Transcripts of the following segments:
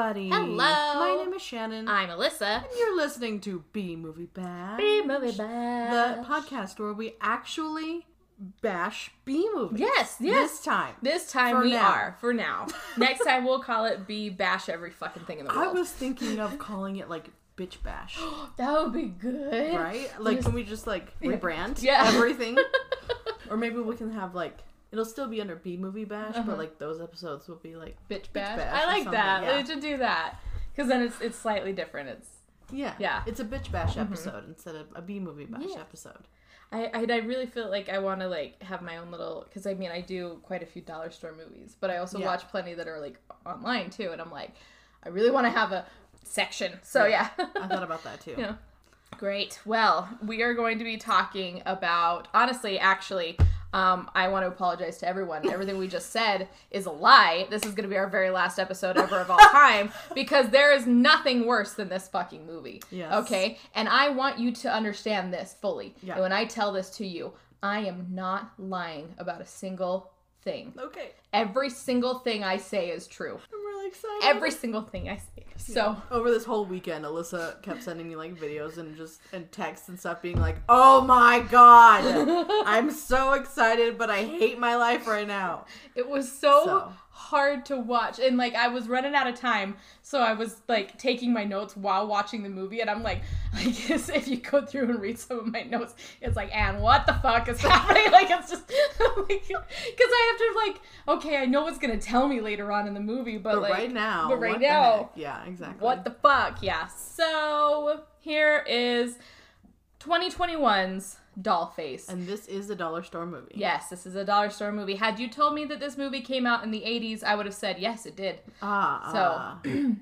everybody. Hello. My name is Shannon. I'm Alyssa. and you're listening to B Movie Bash. B movie Bash. The podcast where we actually bash B movies. Yes, yes. This time. This time For we now. are for now. Next time we'll call it B bash every fucking thing in the world. I was thinking of calling it like bitch bash. that would be good, right? Like, Just- can we just like rebrand Yeah. everything? or maybe we can have like it'll still be under B movie bash, Uh-huh. but like those episodes will be like bitch bash. bash I like that. yeah. We should do that because then it's it's slightly different. It's yeah, Yeah. Mm-hmm. It's a bitch bash episode instead of a B movie bash Yeah. episode. I I, I really feel like I want to like have my own little because I mean I do quite a few dollar store movies, but I also Yeah. watch plenty that are like online too, and I'm like I really want to have a section. So yeah. I thought about that too. Yeah. Great. Well, we are going to be talking about honestly, actually, um, I want to apologize to everyone. Everything we just said is a lie. This is going to be our very last episode ever of all time because there is nothing worse than this fucking movie. Yes. Okay? And I want you to understand this fully. Yeah. And when I tell this to you, I am not lying about a single thing. Okay. Every single thing I say is true. I'm really excited. Every single thing I say. So, over this whole weekend, Alyssa kept sending me like videos and just and texts and stuff, being like, "Oh my god, I'm so excited, but I hate my life right now." It was so, So. hard to watch. And like I was running out of time, so I was like taking my notes while watching the movie and I'm like I guess if you go through and read some of my notes, it's like, Anne, what the fuck is happening? like it's just like cuz I have to like okay, I know what's to tell me later on in the movie, but, But like right now, but right now, yeah, exactly. what the fuck? Yeah. So, here is 2021's Dollface. And this is a dollar store movie. Yes, this is a dollar store movie. Had you told me that this movie came out in the 80s, I would have said yes, it did. Ah. So- ah.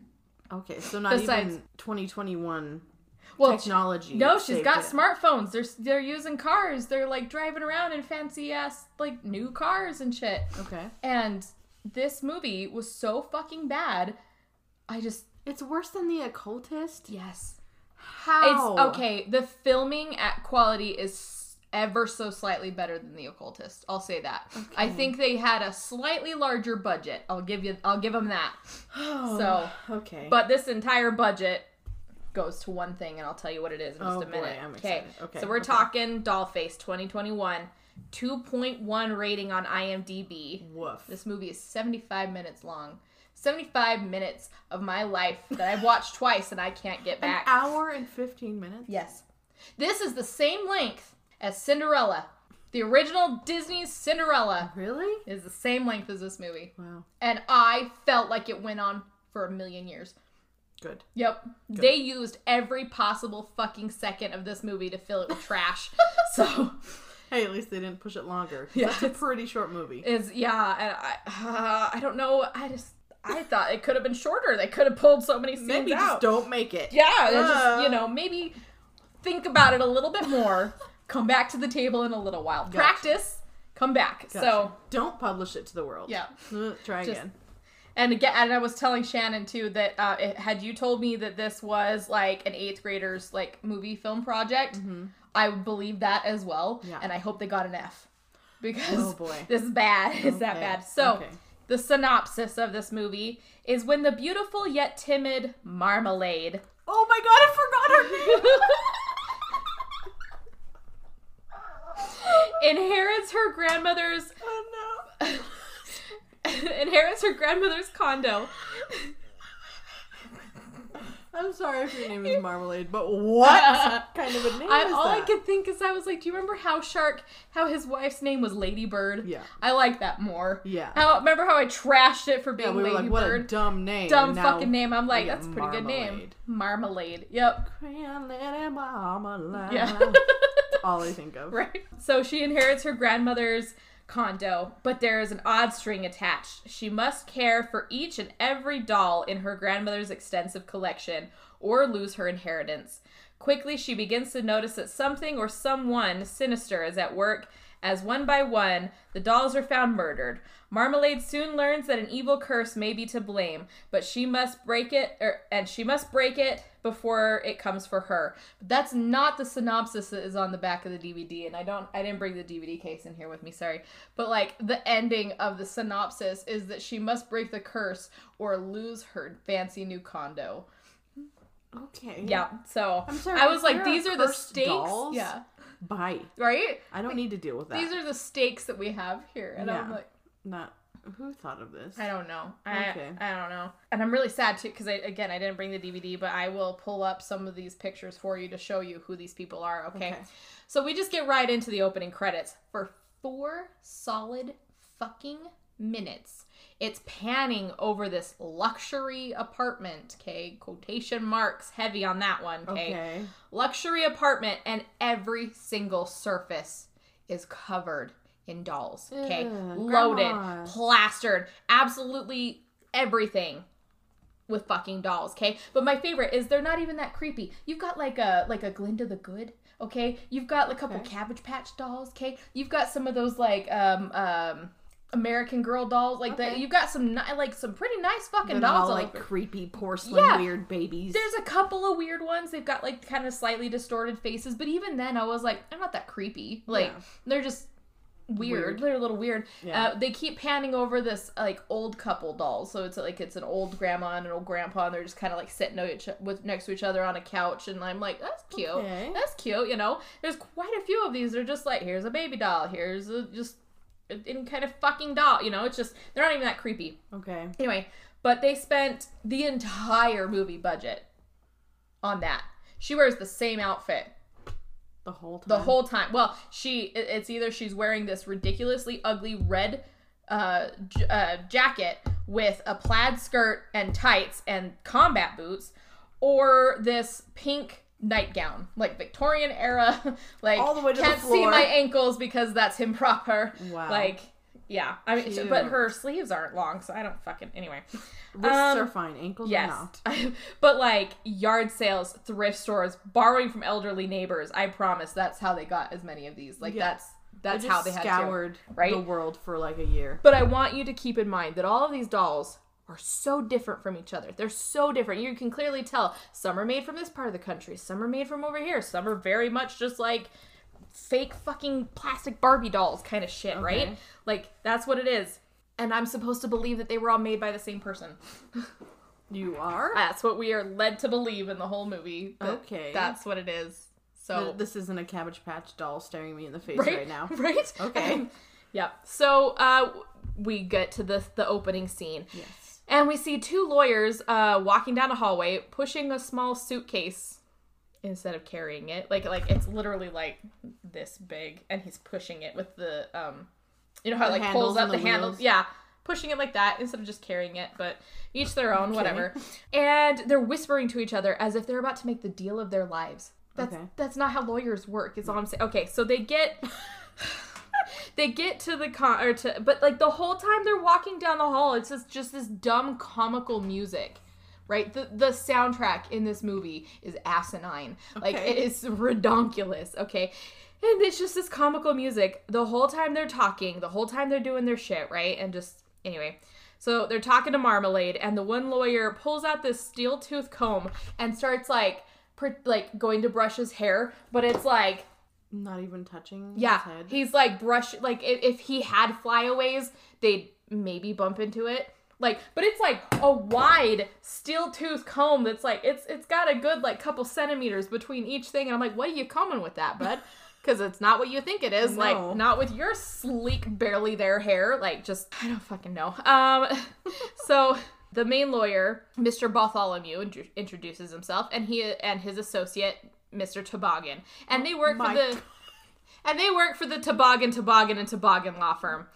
okay, so not Besides- even 2021 Well, technology. no, she's got it. smartphones. They're they're using cars. They're like driving around in fancy ass like new cars and shit. Okay, And this movie was so fucking bad. I just it's worse than the occultist. yes. How? It's okay. The filming at quality is ever so slightly better than the occultist. I'll say that. Okay. I think they had a slightly larger budget. I'll give you I'll give them that. So, okay, But this entire budget goes to one thing, and I'll tell you what it is in just Oh, a boy, minute. I'm okay. Okay, So we're okay. talking Dollface 2021, 2.1 rating on IMDb. woof. This movie is 75 minutes long. 75 minutes of my life that I've watched twice and I can't get An back. hour and 15 minutes. Yes. This is the same length as Cinderella. The original Disney's Cinderella Really? is the same length as this movie. Wow. And I felt like it went on for a million years. Good. Yep. They used every possible fucking second of this movie to fill it with trash. so Hey, at least they didn't push it longer. Yeah, That's a pretty short movie. is yeah, and I uh, I don't know. I just I thought it could have been shorter. They could have pulled so many scenes Maybe out. just don't make it. yeah, and just Uh. you know maybe think about it a little bit more. come back to the table in a little while. Gotcha. Practice. Come back. Gotcha. So don't publish it to the world. yeah. Uh, Try Just- again. And again, and I was telling Shannon too that uh, it, had you told me that this was like an eighth grader's like movie film project, I would believe that as well. Mm-hmm. Yeah. And I hope they got an F because Oh, boy. this is bad. It's that bad. So okay. the synopsis of this movie is when the beautiful yet timid Marmalade Oh my god, I forgot her name. inherits her grandmother's oh no. inherits her grandmother's condo. I'm sorry if your name is Marmalade, but what kind of a name I, is all I could think is I was like, do you remember how Shark, how his wife's name was Ladybird? Yeah. I like that more. Yeah. How remember how I trashed it for being yeah, we were like, Ladybird? what a dumb name. Dumb Now- fucking name. I'm like, that's a pretty good name. Marmalade. Marmalade. Yep. Marmalade. Yeah. That's all I think of. right. So she inherits her grandmother's condo, but there is an odd string attached. She must care for each and every doll in her grandmother's extensive collection or lose her inheritance. Quickly, she begins to notice that something or someone sinister is at work As one by one, the dolls are found murdered. Marmalade soon learns that an evil curse may be to blame, but she must break it, er, and she must break it before it comes for her. But that's not the synopsis that is on the back of the DVD, and I don't, I didn't bring the DVD case in here with me, sorry. But like the ending of the synopsis is that she must break the curse or lose her fancy new condo. Okay. Yeah, so I'm sorry, I was like, these are the stakes. dolls, Yeah, Bye. right. I don't need to deal with that. These are the stakes that we have here, and I'm like. not. Who thought of this? I don't know. I, Okay. I don't know. And I'm really sad too because I again I didn't bring the DVD, but I will pull up some of these pictures for you to show you who these people are. Okay. Okay. So we just get right into the opening credits for four solid fucking minutes. It's panning over this luxury apartment. Okay, quotation marks heavy on that one. Okay, Okay. luxury apartment, and every single surface is covered in dolls. Okay, loaded, Grandma. plastered, absolutely everything with fucking dolls. Okay, but my favorite is they're not even that creepy. You've got like a like a Glinda the Good. Okay, you've got a couple Okay. Cabbage Patch dolls. Okay, you've got some of those like um um. American Girl dolls, like that. You've got some ni- like some pretty nice fucking dolls. all like creepy porcelain Yeah. weird babies. There's a couple of weird ones. They've got like kind of slightly distorted faces, but even then, I was like, I'm not that creepy. Like Yeah. they're just weird. Weird. They're a little weird. Yeah. Uh, they keep panning over this like old couple doll. so it's like it's an old grandma and an old grandpa, and they're just kind of like sitting each, with next to each other on a couch, and I'm like, that's cute. Okay. That's cute. You know, there's quite a few of these. They're just like, here's a baby doll. Here's a just any kind of fucking doll. You know, it's just they're not even that creepy. okay. Anyway, but they spent the entire movie budget on that. She wears the same outfit The whole time. the whole time. Well, she it's either she's wearing this ridiculously ugly red uh, j- uh, jacket with a plaid skirt and tights and combat boots, or this pink nightgown, like Victorian era, like All the way to can't see floor. my ankles because that's improper. Wow. Like, yeah, I mean, Cute. but her sleeves aren't long, so I don't fucking anyway. Wrists um, are fine. Ankles Yes. are not. but like yard sales, thrift stores, borrowing from elderly neighbors. I promise that's how they got as many of these. Like Yeah. that's that's how they had to. scoured right? the world for like a year. But I want you to keep in mind that all of these dolls are so different from each other. They're so different. You can clearly tell some are made from this part of the country, some are made from over here, some are very much just like fake fucking plastic Barbie dolls kind of shit, right? Like that's what it is. And I'm supposed to believe that they were all made by the same person. You are? That's what we are led to believe in the whole movie. Okay. That's what it is. So Th- this isn't a Cabbage Patch doll staring me in the face right, right, now. Right? Okay. Um, yep. So uh we get to the the opening scene. Yes. And we see two lawyers uh walking down a hallway pushing a small suitcase instead of carrying it. Like like it's literally like this big and he's pushing it with the um you know how it like pulls up the, the handles. Yeah. Pushing it like that instead of just carrying it, but each their own, whatever. And they're whispering to each other as if they're about to make the deal of their lives. That's Okay. that's not how lawyers work. Is all I'm saying. Okay, so they get they get to the con or to but like the whole time they're walking down the hall, it's just just this dumb comical music. Right? The the soundtrack in this movie is asinine. Like it is redonkulous, okay? And it's just this comical music the whole time they're talking, the whole time they're doing their shit, right? And just anyway. So they're talking to Marmalade, and the one lawyer pulls out this steel tooth comb and starts like, like going to brush his hair, but it's like Not even touching yeah, his head. he's like brush like if, if he had flyaways, they'd maybe bump into it. Like, but it's like a wide steel tooth comb that's like it's it's got a good like couple centimeters between each thing, and I'm like, what are you combing with that, bud? Because it's not what you think it is. No. Like, not with your sleek, barely there hair. Like, just I don't fucking know. Um, so the main lawyer, Mr. Bartholomew, int- introduces himself, and he and his associate, Mr. Toboggan, and they work for the. God. And they work for the Toboggan, Toboggan, and Toboggan law firm.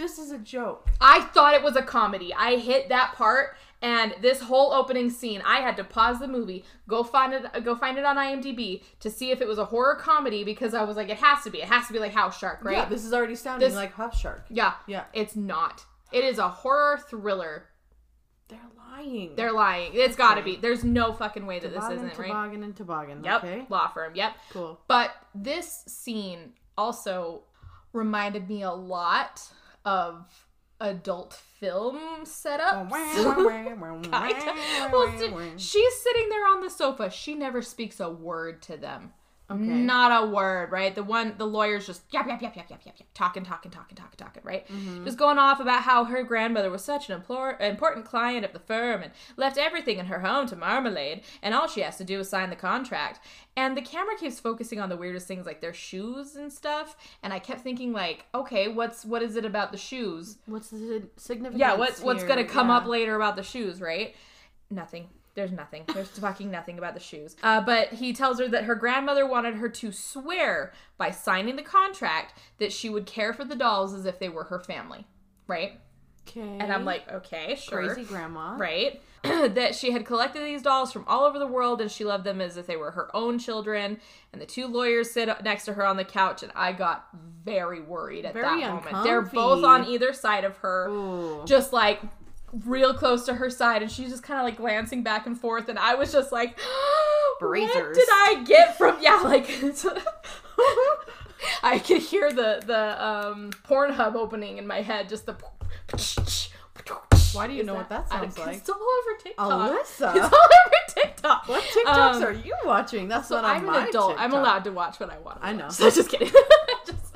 This is a joke. I thought it was a comedy. I hit that part, and this whole opening scene, I had to pause the movie, go find it, go find it on IMDb to see if it was a horror comedy because I was like, it has to be. It has to be like House Shark, right? Yeah, this is already sounding This- like House Shark. yeah. Yeah. It's not. It is a horror thriller. They're lying. They're lying. It's got to be. There's no fucking way that toboggan, this isn't right. toboggan, and toboggan. Yep. Okay. Law firm. Yep. Cool. But this scene also reminded me a lot of adult film setups. Well, she's sitting there on the sofa. She never speaks a word to them. Okay. Not a word, right? The one, the lawyer's just yap, yap, yap, yap, yap, yap, yap, talking, talking, talking, talking, talking, right? Mm-hmm. Just going off about how her grandmother was such an implor- important client of the firm and left everything in her home to Marmalade, and all she has to do is sign the contract. And the camera keeps focusing on the weirdest things, like their shoes and stuff. And I kept thinking, like, okay, what's what is it about the shoes? What's the significance? Yeah, what's what's gonna come Yeah. up later about the shoes, right? Nothing. There's nothing. There's fucking nothing about the shoes. Uh, but he tells her that her grandmother wanted her to swear by signing the contract that she would care for the dolls as if they were her family, right? Okay. And I'm like, okay, sure. crazy grandma. Right? that she had collected these dolls from all over the world and she loved them as if they were her own children. And the two lawyers sit next to her on the couch, and I got very worried at Very that moment. They're both on either side of her Ooh. just like real close to her side and she's just kind of like glancing back and forth and I was just like what did I get from yeah like I could hear the the um Pornhub opening in my head just the Why do you know what that I- sounds like? It's all over TikTok. Alyssa. It's all over TikTok. What TikToks Um, are you watching? That's So not on I'm an adult. I'm allowed to watch what I want. to I watch. know. So just kidding. Just-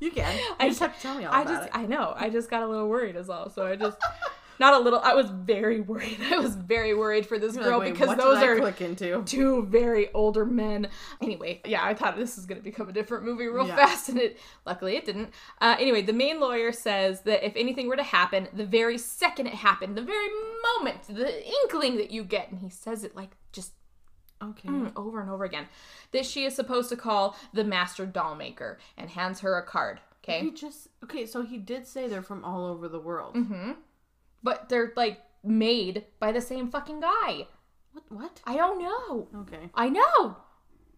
You can. You I just have to tell me all I about just it. I know. I just got a little worried as well. So I just not a little. I was very worried. I was very worried for this You're girl like, because those are click into. two very older men. Anyway, yeah, I thought this was going to become a different movie real Yeah. fast, and it luckily it didn't. Uh, anyway, the main lawyer says that if anything were to happen, the very second it happened, the very moment, the inkling that you get, and he says it like just Okay. mm, over and over again, that she is supposed to call the master doll maker and hands her a card. Okay. He just okay. So he did say they're from all over the world. Mm-hmm. But they're like made by the same fucking guy. What? What? I don't know. Okay. I know.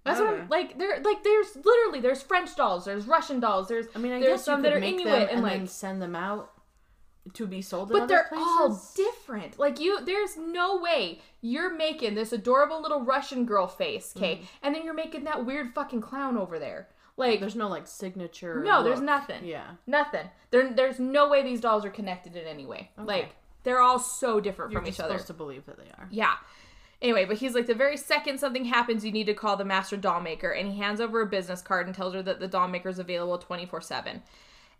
That's what Okay. I'm like. There, like, there's literally there's French dolls, there's Russian dolls, there's I mean, I there's guess some that are make Inuit them and, and like, then send them out to be sold. in but they're places? all different. Like you, there's no way you're making this adorable little Russian girl face, okay, Mm-hmm. and then you're making that weird fucking clown over there. Like, There's no like signature. no, there's nothing. Yeah. Nothing. There, there's no way these dolls are connected in any way. Like, they're all so different You're from each other. supposed to believe that they are. Yeah. Anyway, but he's like, the very second something happens, you need to call the master doll maker. And he hands over a business card and tells her that the doll maker is available 24 7.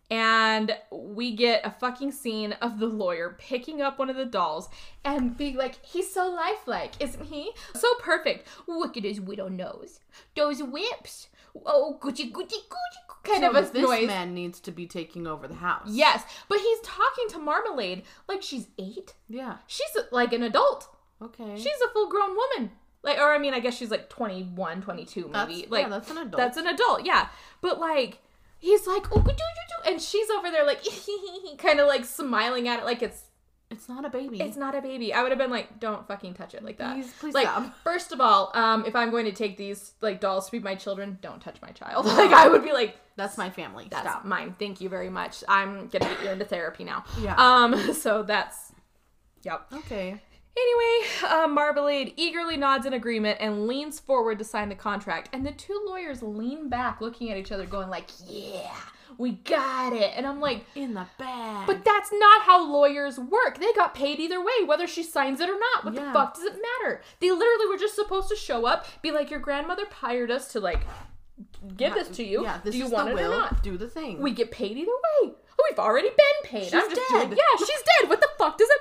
And we get a fucking scene of the lawyer picking up one of the dolls and being like, he's so lifelike, isn't he? So perfect. Look at his widow nose. Those whips. Oh, Gucci, Gucci, Gucci. Kind So of a this noise. man needs to be taking over the house. Yes, but he's talking to Marmalade like she's eight. Yeah. She's like an adult. Okay. She's a full grown woman. Like, or I mean, I guess she's like 21, 22 That's, maybe. yeah, like, that's an adult. that's an adult, yeah. But like, he's like, oh, and she's over there like, kind of like smiling at it like it's It's not a baby. it's not a baby. I would have been like, don't fucking touch it like that. Please, please like, stop. first of all, um, if I'm going to take these like dolls to be my children, don't touch my child. like, I would be like, That's my family. that's Stop. mine. Thank you very much. I'm gonna get you into therapy now. Yeah. Um, so that's, yep. Okay. Anyway, uh, Marmalade eagerly nods in agreement and leans forward to sign the contract. And the two lawyers lean back, looking at each other, going like, "Yeah, we got it." And I'm like, In the bag. "But that's not how lawyers work. They got paid either way, whether she signs it or not. What Yeah. the fuck does it matter? They literally were just supposed to show up, be like, "Your grandmother hired us to like give this to you. Yeah. This Do you is want the it will. or not?" Do the thing. We get paid either way. We've already been paid. She's I'm just doing. dead. Yeah, she's dead. What the fuck does it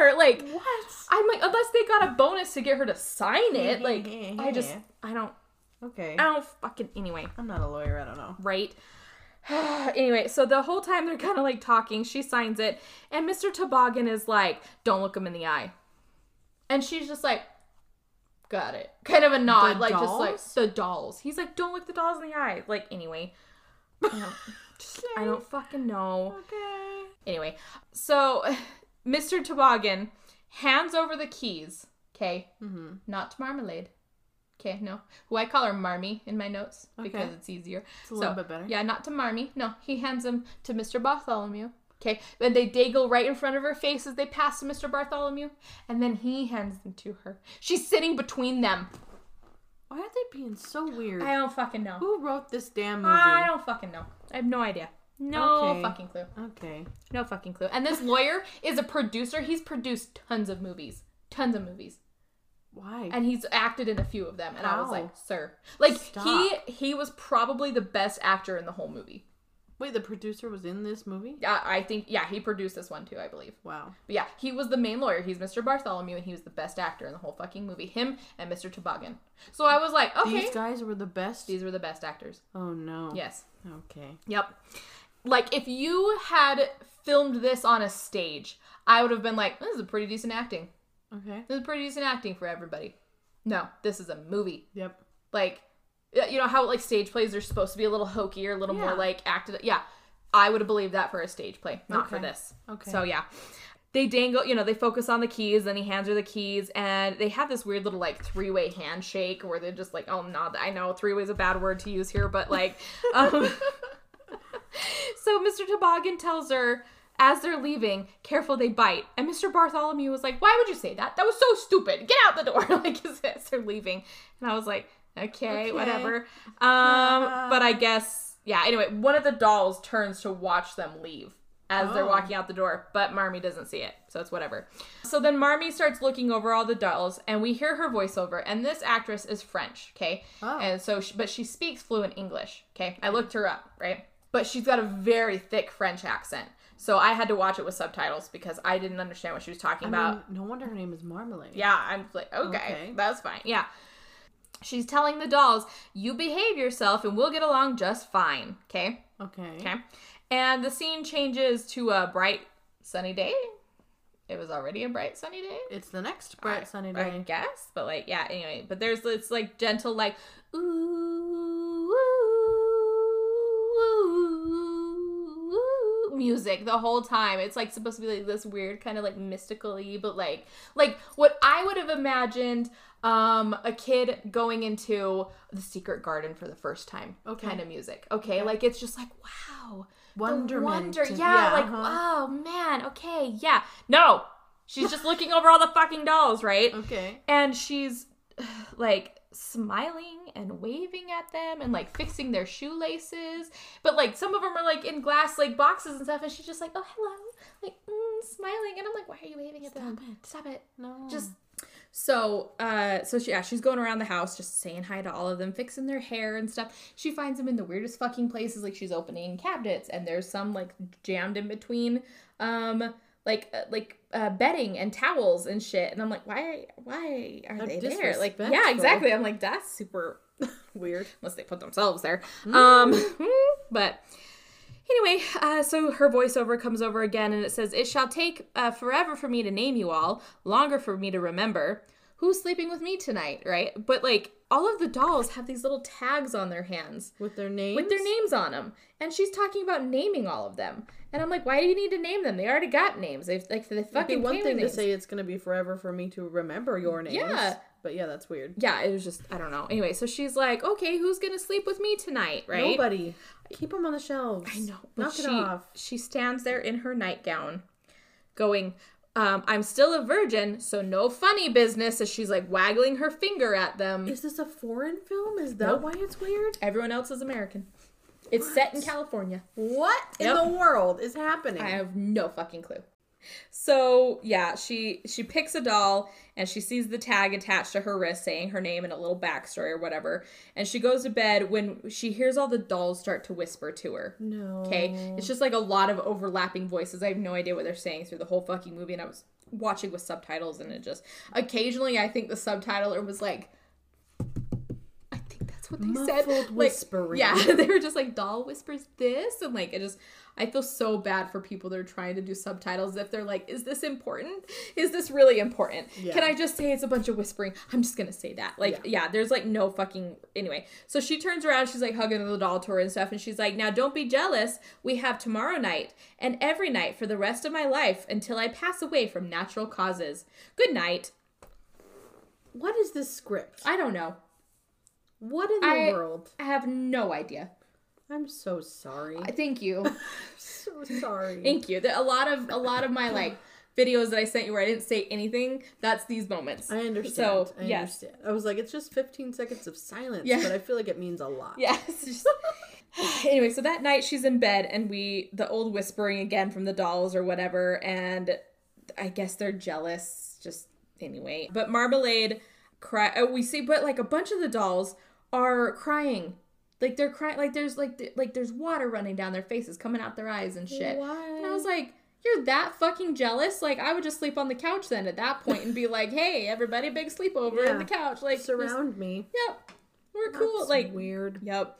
matter? Like, what? I'm like, unless they got a bonus to get her to sign it, like, I just, I don't, Okay. I don't fucking, anyway, I'm not a lawyer. I don't know. right? anyway, so the whole time they're kind of like talking, she signs it, and Mr. Toboggan is like, don't look him in the eye. And she's just like, got it. Kind of a nod, The like, just like, the dolls. He's like, don't look the dolls in the eye. Like, anyway. I don't, just, I don't fucking know. Okay. Anyway, so Mr. Toboggan hands over the keys. Okay, Mm-hmm. not to Marmalade. Okay, no. Who I call her Marmy in my notes because it's easier. It's a little bit better. Yeah, not to Marmy. No, he hands them to Mr. Bartholomew. Okay, then they dangle right in front of her face as they pass to Mr. Bartholomew, and then he hands them to her. She's sitting between them. Why are they being so weird? I don't fucking know. Who wrote this damn movie? I don't fucking know. I have no idea. No Okay. fucking clue. Okay. No fucking clue. And this lawyer is a producer. He's produced tons of movies. Tons of movies. Why? And he's acted in a few of them. And I was like, sir. Like Stop. he he was probably the best actor in the whole movie. Wait, the producer was in this movie? Yeah, I think yeah, he produced this one too, I believe. Wow. But yeah, he was the main lawyer. He's Mr. Bartholomew and he was the best actor in the whole fucking movie. Him and Mr. Toboggan. So I was like, okay. These guys were the best. These were the best actors. Oh no. Yes. Okay. Yep. Like if you had filmed this on a stage, I would have been like, this is a pretty decent acting. Okay. This is pretty decent acting for everybody. No, this is a movie. Yep. Like, you know how like stage plays are supposed to be a little hokey or a little Yeah. more like acted. Yeah, I would have believed that for a stage play, not for this. Okay. So yeah. They dangle, you know, they focus on the keys, then he hands her the keys, and they have this weird little like three way handshake where they're just like, oh, no, I know three way is a bad word to use here, but like, um, so Mr. Toboggan tells her as they're leaving, careful they bite. And Mr. Bartholomew was like, why would you say that? That was so stupid. Get out the door. like as, they're leaving. And I was like, okay, Okay. whatever. Um, but I guess, yeah, anyway, one of the dolls turns to watch them leave as they're Oh. walking out the door, but Marmy doesn't see it, so it's whatever. So then Marmy starts looking over all the dolls, and we hear her voiceover, and this actress is French, okay? Oh. And so, she, but she speaks fluent English, okay? I looked her up, right? But she's got a very thick French accent. So I had to watch it with subtitles because I didn't understand what she was talking I about. mean, no wonder her name is Marmalade. Yeah, I'm like, okay, Okay. that's fine. Yeah. She's telling the dolls, you behave yourself and we'll get along just fine. Okay. Okay. Okay. And the scene changes to a bright, sunny day. It was already a bright, sunny day. It's the next bright I- sunny day, I guess. But like, yeah, anyway. But there's it's like gentle, like, ooh, ooh, ooh, music the whole time. It's like supposed to be like this weird kind of like mystically, but like like what I would have imagined um a kid going into the secret garden for the first time Okay. kind of music. Okay? Like it's just like wow. Wonderment. Wonder. and- Yeah, like uh-huh. oh man, okay, yeah. No. She's just looking over all the fucking dolls, right? Okay. and she's like smiling and waving at them and like fixing their shoelaces. But like some of them are like in glass like boxes and stuff and she's just like oh hello. Like mm, smiling. And i'm like why are you waving at them? It. stop it. No. just so uh so she, yeah she's going around the house just saying hi to all of them fixing their hair and stuff. She finds them in the weirdest fucking places like she's opening cabinets and there's some like jammed in between um like uh, like uh, bedding and towels and shit. And i'm like why why are How they there? Like yeah exactly. I'm like that's super weird unless they put themselves there um but Anyway, uh, so her voiceover comes over again and it says, It shall take uh, forever for me to name you all, longer for me to remember. Who's sleeping with me tonight, right? But like, all of the dolls have these little tags on their hands with their names. with their names on them. And she's talking about naming all of them. And I'm like, why do you need to name them? They already got names. They've like they It'd be fucking one thing to say it's gonna be forever for me to remember your names. Yeah. But yeah, that's weird. Yeah, it was just I don't know. Anyway, so she's like, okay, who's gonna sleep with me tonight, right? Nobody. Keep them on the shelves. I know. Knock she, it off. She stands there in her nightgown, going, um, I'm still a virgin, so no funny business. As she's like waggling her finger at them. Is this a foreign film? Is that Nope. why it's weird? Everyone else is American. It's set in California. What in the world is happening? I have no fucking clue. So yeah, she she picks a doll and she sees the tag attached to her wrist saying her name and a little backstory or whatever. And she goes to bed when she hears all the dolls start to whisper to her. no. Okay. It's just like a lot of overlapping voices. I have no idea what they're saying through the whole fucking movie. And I was watching with subtitles and it just occasionally I think the subtitler was like I think that's what they said. Muffled Like, yeah, they were just like doll whispers this and like it just I feel so bad for people that are trying to do subtitles if they're like, is this important? Is this really important? Yeah. Can I just say it's a bunch of whispering? I'm just gonna say that. Like, yeah. there's like no fucking anyway. So she turns around, she's like hugging the doll tour and stuff, and she's like, Now don't be jealous. We have tomorrow night and every night for the rest of my life until I pass away from natural causes. Good night. What is this script? I don't know. what in the I- world? I have no idea. I'm so sorry. Thank you. so sorry. Thank you. There- A lot of a lot of my like videos that I sent you where I didn't say anything, that's these moments. I understand. So, I yes. understand. I was like, it's just 15 seconds of silence, Yeah. but I feel like it means a lot. Yes. anyway, so that night she's in bed and we the old whispering again from the dolls or whatever, and I guess they're jealous. Just anyway, but Marmalade cry. Oh, we see, but like a bunch of the dolls are crying. Like they're crying. Like there's like th- like there's water running down their faces, coming out their eyes and shit. Why? And I was like, you're that fucking jealous? Like, I would just sleep on the couch then at that point and be like, hey, everybody, big sleepover Yeah. in the couch. Like, just- surround me. yep, we're cool. That's like, weird. yep.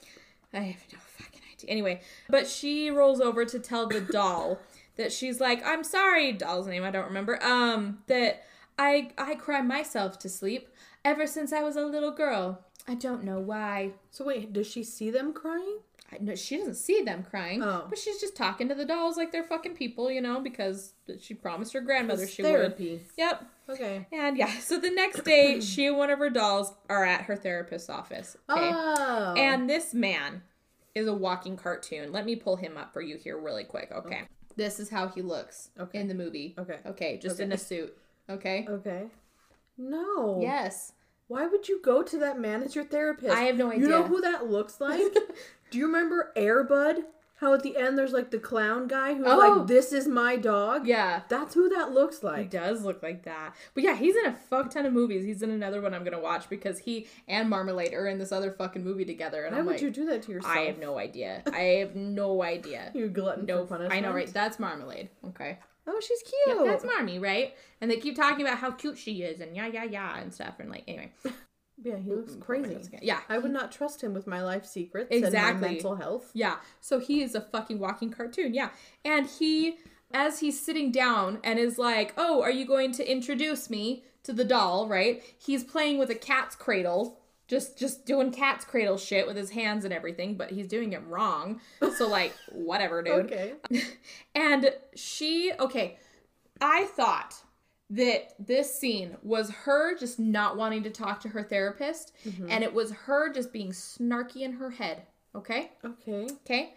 I have no fucking idea. Anyway, but she rolls over to tell the doll that she's like, I'm sorry, doll's name, I don't remember, um, that I, I cry myself to sleep ever since I was a little girl. I don't know why. So wait, does she see them crying? I know she doesn't see them crying, Oh. but she's just talking to the dolls like they're fucking people, you know, because she promised her grandmother It's she would. therapy. Yep. Okay. And yeah, so the next day, she and one of her dolls are at her therapist's office. Okay. Oh. And this man is a walking cartoon. Let me pull him up for you here really quick, okay? This is how he looks Okay. in the movie. Okay. Okay, just Okay. in a suit. Okay? Okay. No. Yes. Why would you go to that man as your therapist? I have no idea. You know who that looks like? Do you remember Air Bud? How at the end there's like the clown guy who's Oh. like, "This is my dog." Yeah. That's who that looks like. He does look like that. But yeah, he's in a fuck ton of movies. He's in another one I'm gonna watch because he and Marmalade are in this other fucking movie together. And Why I'm would like, you do that to yourself? I have no idea. I have no idea. You glutton No, for punishment. I know, right? That's Marmalade. Okay. Oh, she's cute. Yep, that's Marmy, right? And they keep talking about how cute she is and yeah, yeah, yeah, and stuff. And like, anyway. yeah, he looks crazy. Yeah. I would not trust him with my life secrets and Exactly. my mental health. Yeah. So he is a fucking walking cartoon. Yeah. And he, as he's sitting down and is like, oh, are you going to introduce me to the doll, right? He's playing with a cat's cradle. Just, just doing cat's cradle shit with his hands and everything, but he's doing it wrong. So like, whatever, dude. Okay. And she, okay, I thought that this scene was her just not wanting to talk to her therapist, Mm-hmm. and it was her just being snarky in her head. Okay? Okay. Okay?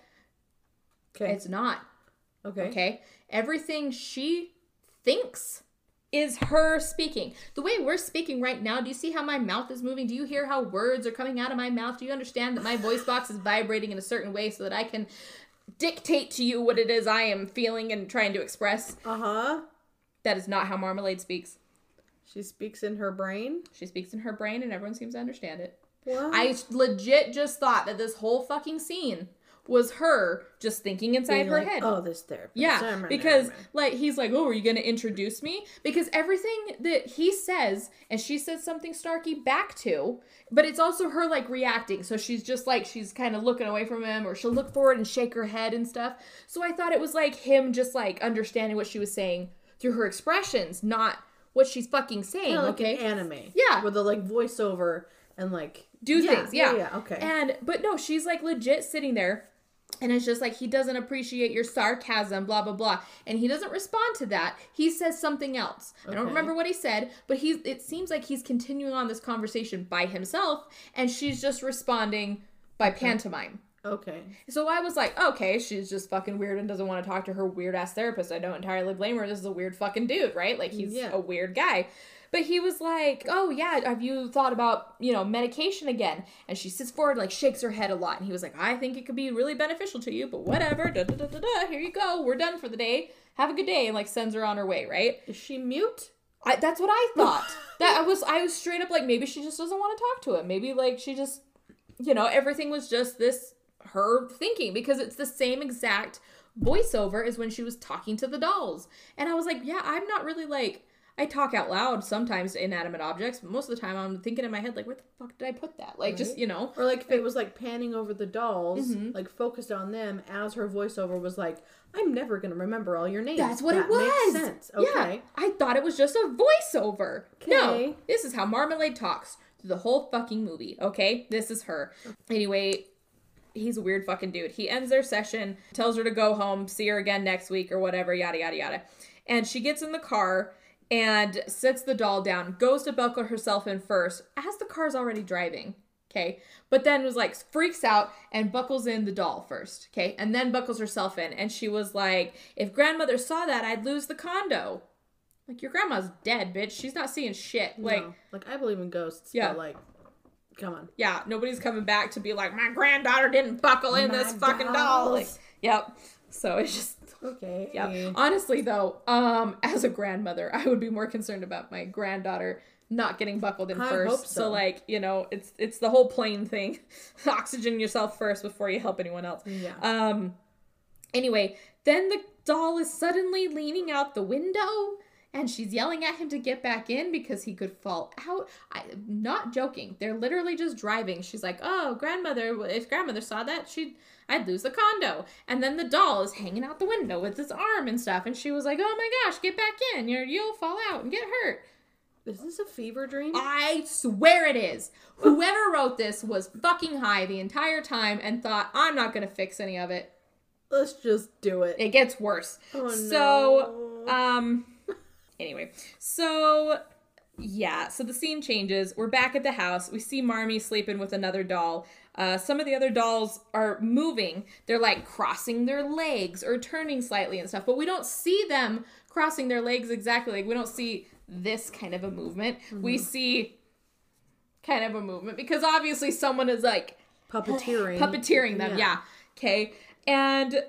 Okay. It's not. okay. Okay? Everything she thinks is her speaking. The way we're speaking right now, do you see how my mouth is moving? Do you hear how words are coming out of my mouth? Do you understand that my voice box is vibrating in a certain way so that I can dictate to you what it is I am feeling and trying to express? Uh huh. That is not how Marmalade speaks. She speaks in her brain. She speaks in her brain and everyone seems to understand it. What? I legit just thought that this whole fucking scene was her just thinking inside her like, head. Oh, this therapist. Yeah, because like he's like, "Oh, are you going to introduce me?" Because everything that he says and she says something snarky back to, but it's also her like reacting. So she's just like she's kind of looking away from him or she'll look forward and shake her head and stuff. So I thought it was like him just like understanding what she was saying through her expressions, not what she's fucking saying, Kinda like okay? an anime. Yeah. With the like voiceover and like do yeah, things. Yeah. yeah. Okay. And but no, she's like legit sitting there and it's just like he doesn't appreciate your sarcasm, blah blah blah. And he doesn't respond to that. He says something else. I don't remember what he said, but he's it seems like he's continuing on this conversation by himself and she's just responding by pantomime. okay. So I was like, okay, she's just fucking weird and doesn't want to talk to her weird ass therapist. I don't entirely blame her. This is a weird fucking dude, right? Like he's Yeah. a weird guy. But he was like, oh yeah, have you thought about, you know, medication again? And she sits forward, like shakes her head a lot. And he was like, I think it could be really beneficial to you, but whatever. Da, da, da, da, da. Here you go. We're done for the day. Have a good day. And like sends her on her way, right? Is she mute? I, that's what I thought. that I was I was straight up like maybe she just doesn't want to talk to him. Maybe like she just you know, everything was just this her thinking because it's the same exact voiceover as when she was talking to the dolls. And I was like, yeah, I'm not really like I talk out loud sometimes to inanimate objects, but most of the time I'm thinking in my head like where the fuck did I put that? Like just, you know. Or like if it was like panning over the dolls, Mhm. like focused on them as her voiceover was like, I'm never gonna remember all your names. That's what that it was. Makes sense. Yeah, Okay. I thought it was just a voiceover. No, this is how Marmalade talks through the whole fucking movie. Okay, this is her. Anyway, he's a weird fucking dude. He ends their session, tells her to go home, see her again next week or whatever, yada yada yada. And she gets in the car and sets the doll down, goes to buckle herself in first, as the car's already driving. Okay. But then was like freaks out and buckles in the doll first. Okay. And then buckles herself in. And she was like, if grandmother saw that, I'd lose the condo. Like your grandma's dead, bitch. She's not seeing shit. Like, No. like I believe in ghosts, Yeah. but like, come on. yeah, nobody's coming back to be like, my granddaughter didn't buckle in this My fucking doll. Like, yep. So it's just Okay. yeah. Honestly though, um, as a grandmother, I would be more concerned about my granddaughter not getting buckled in I first. hope so. like, you know, it's it's the whole plane thing. Oxygen yourself first before you help anyone else. Yeah. Um anyway, then the doll is suddenly leaning out the window and she's yelling at him to get back in because he could fall out. I'm not joking. They're literally just driving. She's like, "Oh, grandmother, if grandmother saw that, she'd I'd lose the condo." And then the doll is hanging out the window with his arm and stuff, and she was like, "Oh my gosh, get back in. You're you'll fall out and get hurt." Is this a fever dream? I swear it is. Whoever wrote this was fucking high the entire time and thought, "I'm not going to fix any of it." Let's just do it. It gets worse. Oh, so, no. um, anyway, so yeah, so the scene changes. We're back at the house. We see Marmy sleeping with another doll. Uh, some of the other dolls are moving. They're like crossing their legs or turning slightly and stuff, but we don't see them crossing their legs exactly. Like, we don't see this kind of a movement. We see kind of a movement because obviously someone is like puppeteering. puppeteering them. Yeah. Yeah. Okay. And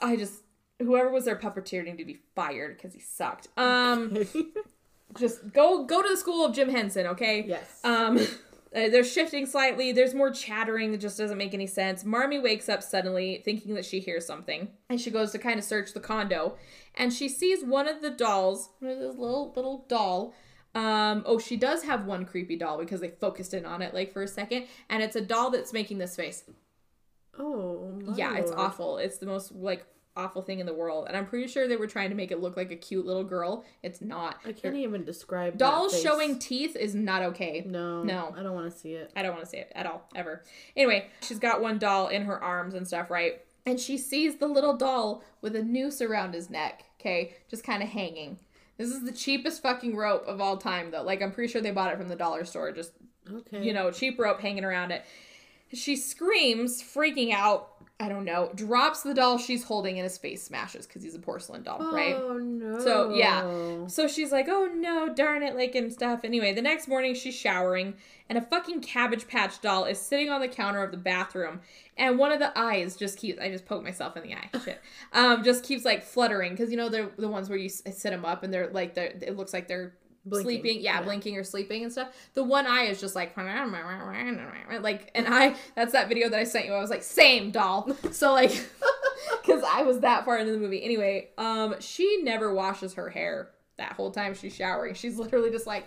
I just whoever was their puppeteer needed to be fired because he sucked. Um, just go go to the school of Jim Henson. Okay. yes. Um, uh, they're shifting slightly. There's more chattering that just doesn't make any sense. Marmy wakes up suddenly, thinking that she hears something, and she goes to kind of search the condo, and she sees one of the dolls, one of those little little doll. Um, oh, she does have one creepy doll because they focused in on it like for a second, and it's a doll that's making this face. oh. My Yeah, it's awful. It's the most like awful thing in the world, and I'm pretty sure they were trying to make it look like a cute little girl. It's not. I can't even describe Dolls showing teeth is not okay. No. No. I don't want to see it. I don't want to see it at all, ever. Anyway, she's got one doll in her arms and stuff, right? And she sees the little doll with a noose around his neck, okay? Just kind of hanging. This is the cheapest fucking rope of all time, though. Like, I'm pretty sure they bought it from the dollar store. Just, Okay. you know, cheap rope hanging around it. She screams, freaking out. I don't know. Drops the doll she's holding and his face smashes because he's a porcelain doll, right? Oh no. So, yeah. So she's like, oh no, darn it, like, and stuff. Anyway, the next morning she's showering, and a fucking Cabbage Patch doll is sitting on the counter of the bathroom, and one of the eyes just keeps, I just poked myself in the eye, shit, um, just keeps, like, fluttering, because, you know, they're the ones where you sit them up, and they're, like, they're, it looks like they're Blinking. sleeping, yeah, Yeah. blinking or sleeping and stuff. The one eye is just like, like, and I, that's that video that I sent you. I was like, same doll. So like, because I was that far into the movie. Anyway, um, she never washes her hair that whole time she's showering. She's literally just like,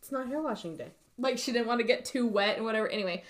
It's not hair washing day. like she didn't want to get too wet and whatever. Anyway,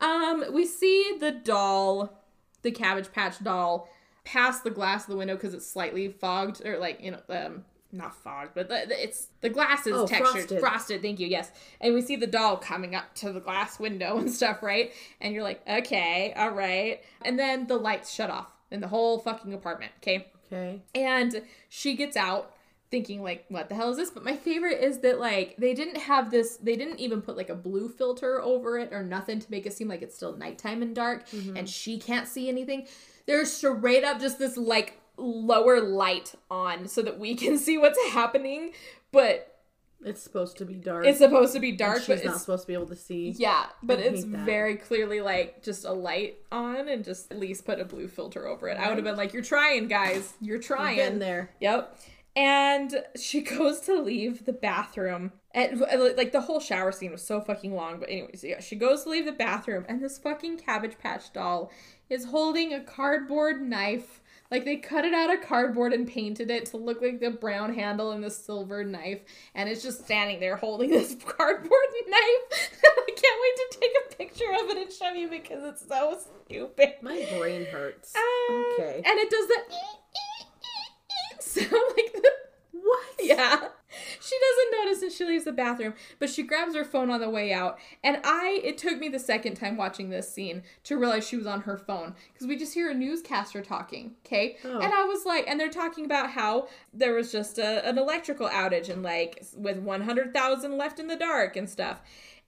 um, we see the doll, the Cabbage Patch doll, past the glass of the window because it's slightly fogged or like you know um not fogged, but the, the- it's the glass is Oh, textured, frosted. frosted. Thank you. Yes, and we see the doll coming up to the glass window and stuff, right? And you're like, okay, all right. And then the lights shut off in the whole fucking apartment. Okay, Okay. and she gets out thinking like what the hell is this but my favorite is that like they didn't have this they didn't even put like a blue filter over it or nothing to make it seem like it's still nighttime and dark mm-hmm. and she can't see anything there's straight up just this like lower light on so that we can see what's happening but It's supposed to be dark. it's supposed to be dark she's but not supposed to be able to see. yeah, but I it's very clearly like just a light on and just at least put a blue filter over it. I would have been like, "You're trying, guys. You're You're trying." getting there. Yep. And she goes to leave the bathroom. And like the whole shower scene was so fucking long. But anyways, yeah, she goes to leave the bathroom, and this fucking Cabbage Patch doll is holding a cardboard knife. Like they cut it out of cardboard and painted it to look like the brown handle and the silver knife, and it's just standing there holding this cardboard knife. I can't wait to take a picture of it and show you because it's so stupid. My brain hurts. Um, Okay. And it does that sound like the What? yeah. She doesn't notice and she leaves the bathroom, but she grabs her phone on the way out. And I, it took me the second time watching this scene to realize she was on her phone because we just hear a newscaster talking, okay? Oh. And I was like, and they're talking about how there was just a, an electrical outage and like with 100,000 left in the dark and stuff.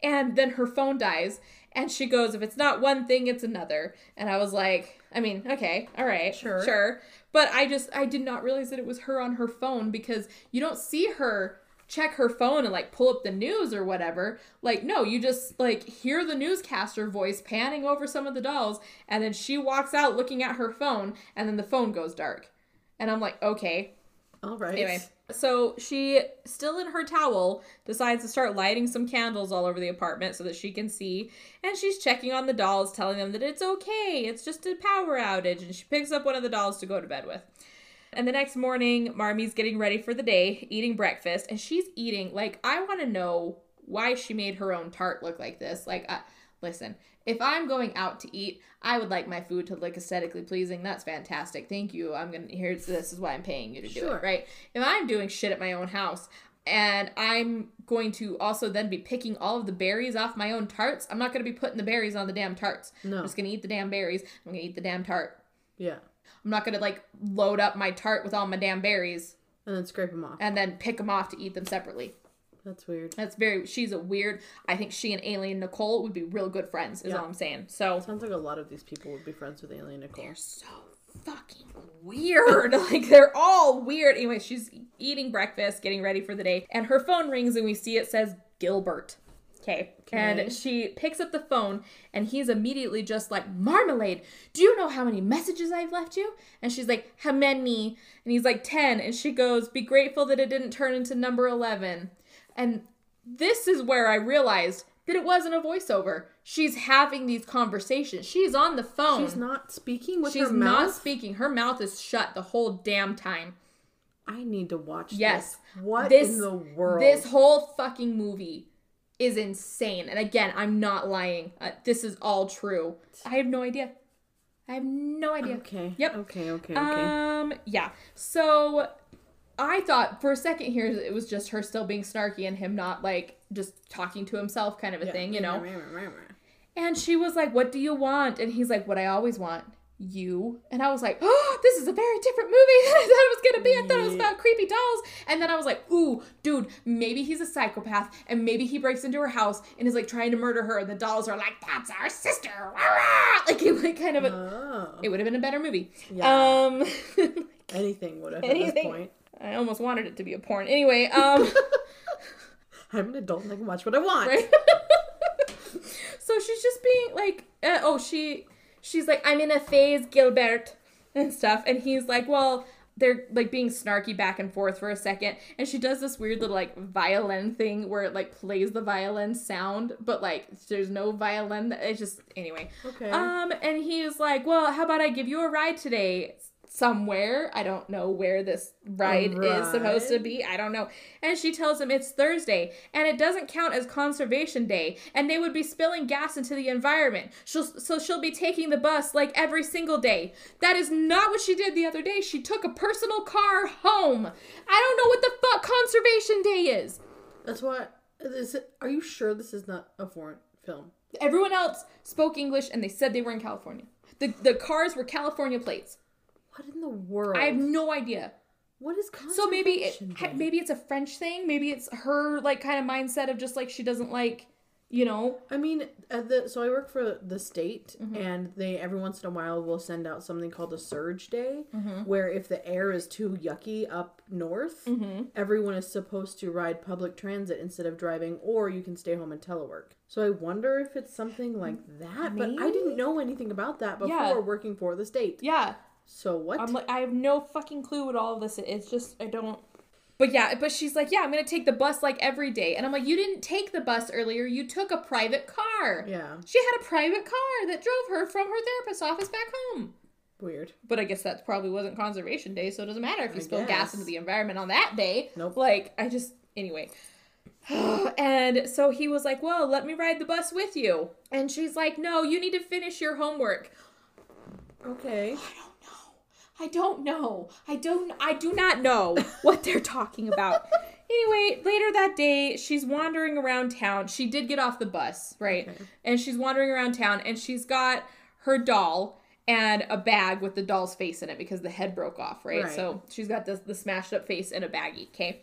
And then her phone dies. And she goes, if it's not one thing, it's another. And I was like, I mean, okay, all right, Sure. sure. But I just I did not realize that it was her on her phone because you don't see her check her phone and like pull up the news or whatever. Like no, you just like hear the newscaster voice panning over some of the dolls and then she walks out looking at her phone and then the phone goes dark. And I'm like, "Okay, All right. Anyway, so she, still in her towel, decides to start lighting some candles all over the apartment so that she can see. And she's checking on the dolls, telling them that it's okay, it's just a power outage. And she picks up one of the dolls to go to bed with. And the next morning, Marmy's getting ready for the day, eating breakfast, and she's eating. Like, I want to know why she made her own tart look like this. Like, uh, listen, if I'm going out to eat, I would like my food to look aesthetically pleasing. That's fantastic. Thank you. I'm gonna here's this is why I'm paying you to do Sure. it, right? If I'm doing shit at my own house and I'm going to also then be picking all of the berries off my own tarts, I'm not gonna be putting the berries on the damn tarts. No. I'm just gonna eat the damn berries. I'm gonna eat the damn tart. Yeah. I'm not gonna like load up my tart with all my damn berries And then scrape them off. and then pick them off to eat them separately. That's weird. That's very. She's a weird. I think she and Alien Nicole would be real good friends. Is Yeah. all I'm saying. So Sounds like a lot of these people would be friends with Alien Nicole. they're so fucking weird. like they're all weird. Anyway, she's eating breakfast, getting ready for the day, and her phone rings, and we see it says Gilbert. Okay. And she picks up the phone, and he's immediately just like, Marmalade, do you know how many messages I've left you? And she's like, How many? And he's like, 10. And she goes, Be grateful that it didn't turn into number 11. And this is where I realized that it wasn't a voiceover. She's having these conversations. She's on the phone. She's not speaking with her? mouth. She's not speaking. Her mouth is shut the whole damn time. I need to watch Yes. this. What This- in the world? This whole fucking movie is insane. And again, I'm not lying. Uh, this is all true. I have no idea. I have no idea. Okay. Yep. Okay, okay, okay. Um, yeah. So I thought for a second here it was just her still being snarky and him not like just talking to himself kind of a Yeah. thing, you know. And she was like, What do you want? And he's like, What I always want. You. And I was like, Oh, this is a very different movie than I thought it was gonna be. I thought it was about creepy dolls. And then I was like, Ooh, dude, maybe he's a psychopath and maybe he breaks into her house and is like trying to murder her. And the dolls are like, That's our sister. Like, it, like kind of a. Oh. It would have been a better movie. Yeah. Um, Anything would have at this anything. point. I almost wanted it to be a porn. Anyway, um. I'm an adult and I can watch what I want. right? so she's just being like, uh, oh, she, she's like, I'm in a phase, Gilbert, and stuff, and he's like, well, they're like being snarky back and forth for a second, and she does this weird little like violin thing where it like plays the violin sound, but like there's no violin. It's just anyway. Okay. Um, and he's like, well, how about I give you a ride today? Somewhere. I don't know where this ride is supposed to be. I don't know. And she tells him it's Thursday and it doesn't count as conservation day and they would be spilling gas into the environment. She'll, so she'll be taking the bus like every single day. That is not what she did the other day. She took a personal car home. I don't know what the fuck conservation day is. That's what. Is it, are you sure this is not a foreign film? Everyone else spoke English and they said they were in California. The, the cars were California plates. What in the world? I have no idea. what is So maybe it, maybe it's a French thing. Maybe it's her like kind of mindset of just like she doesn't like, you know. I mean, the so I work for the state, Mm-hmm. and they every once in a while will send out something called a surge day, Mm-hmm. where if the air is too yucky up north, Mm-hmm. everyone is supposed to ride public transit instead of driving, or you can stay home and telework. So I wonder if it's something like that. But I didn't know anything about that before Yeah. working for the state. Yeah, So what? I'm like I have no fucking clue what all of this is. It's just I don't. But yeah, but she's like, yeah, I'm gonna take the bus like every day, and I'm like, you didn't take the bus earlier. You took a private car. yeah, She had a private car that drove her from her therapist's office back home. weird. But I guess that probably wasn't conservation day, so it doesn't matter if you I spill gas into the environment on that day. Nope. Like, I just, anyway. and so he was like, Well, let me ride the bus with you. And she's like, No, you need to finish your homework. Okay. I don't know. I don't I do not know what they're talking about. Anyway, later that day, she's wandering around town. She did get off the bus, right? Okay. And she's wandering around town and she's got her doll and a bag with the doll's face in it because the head broke off, right? Right. So she's got this the smashed up face in a baggie, okay?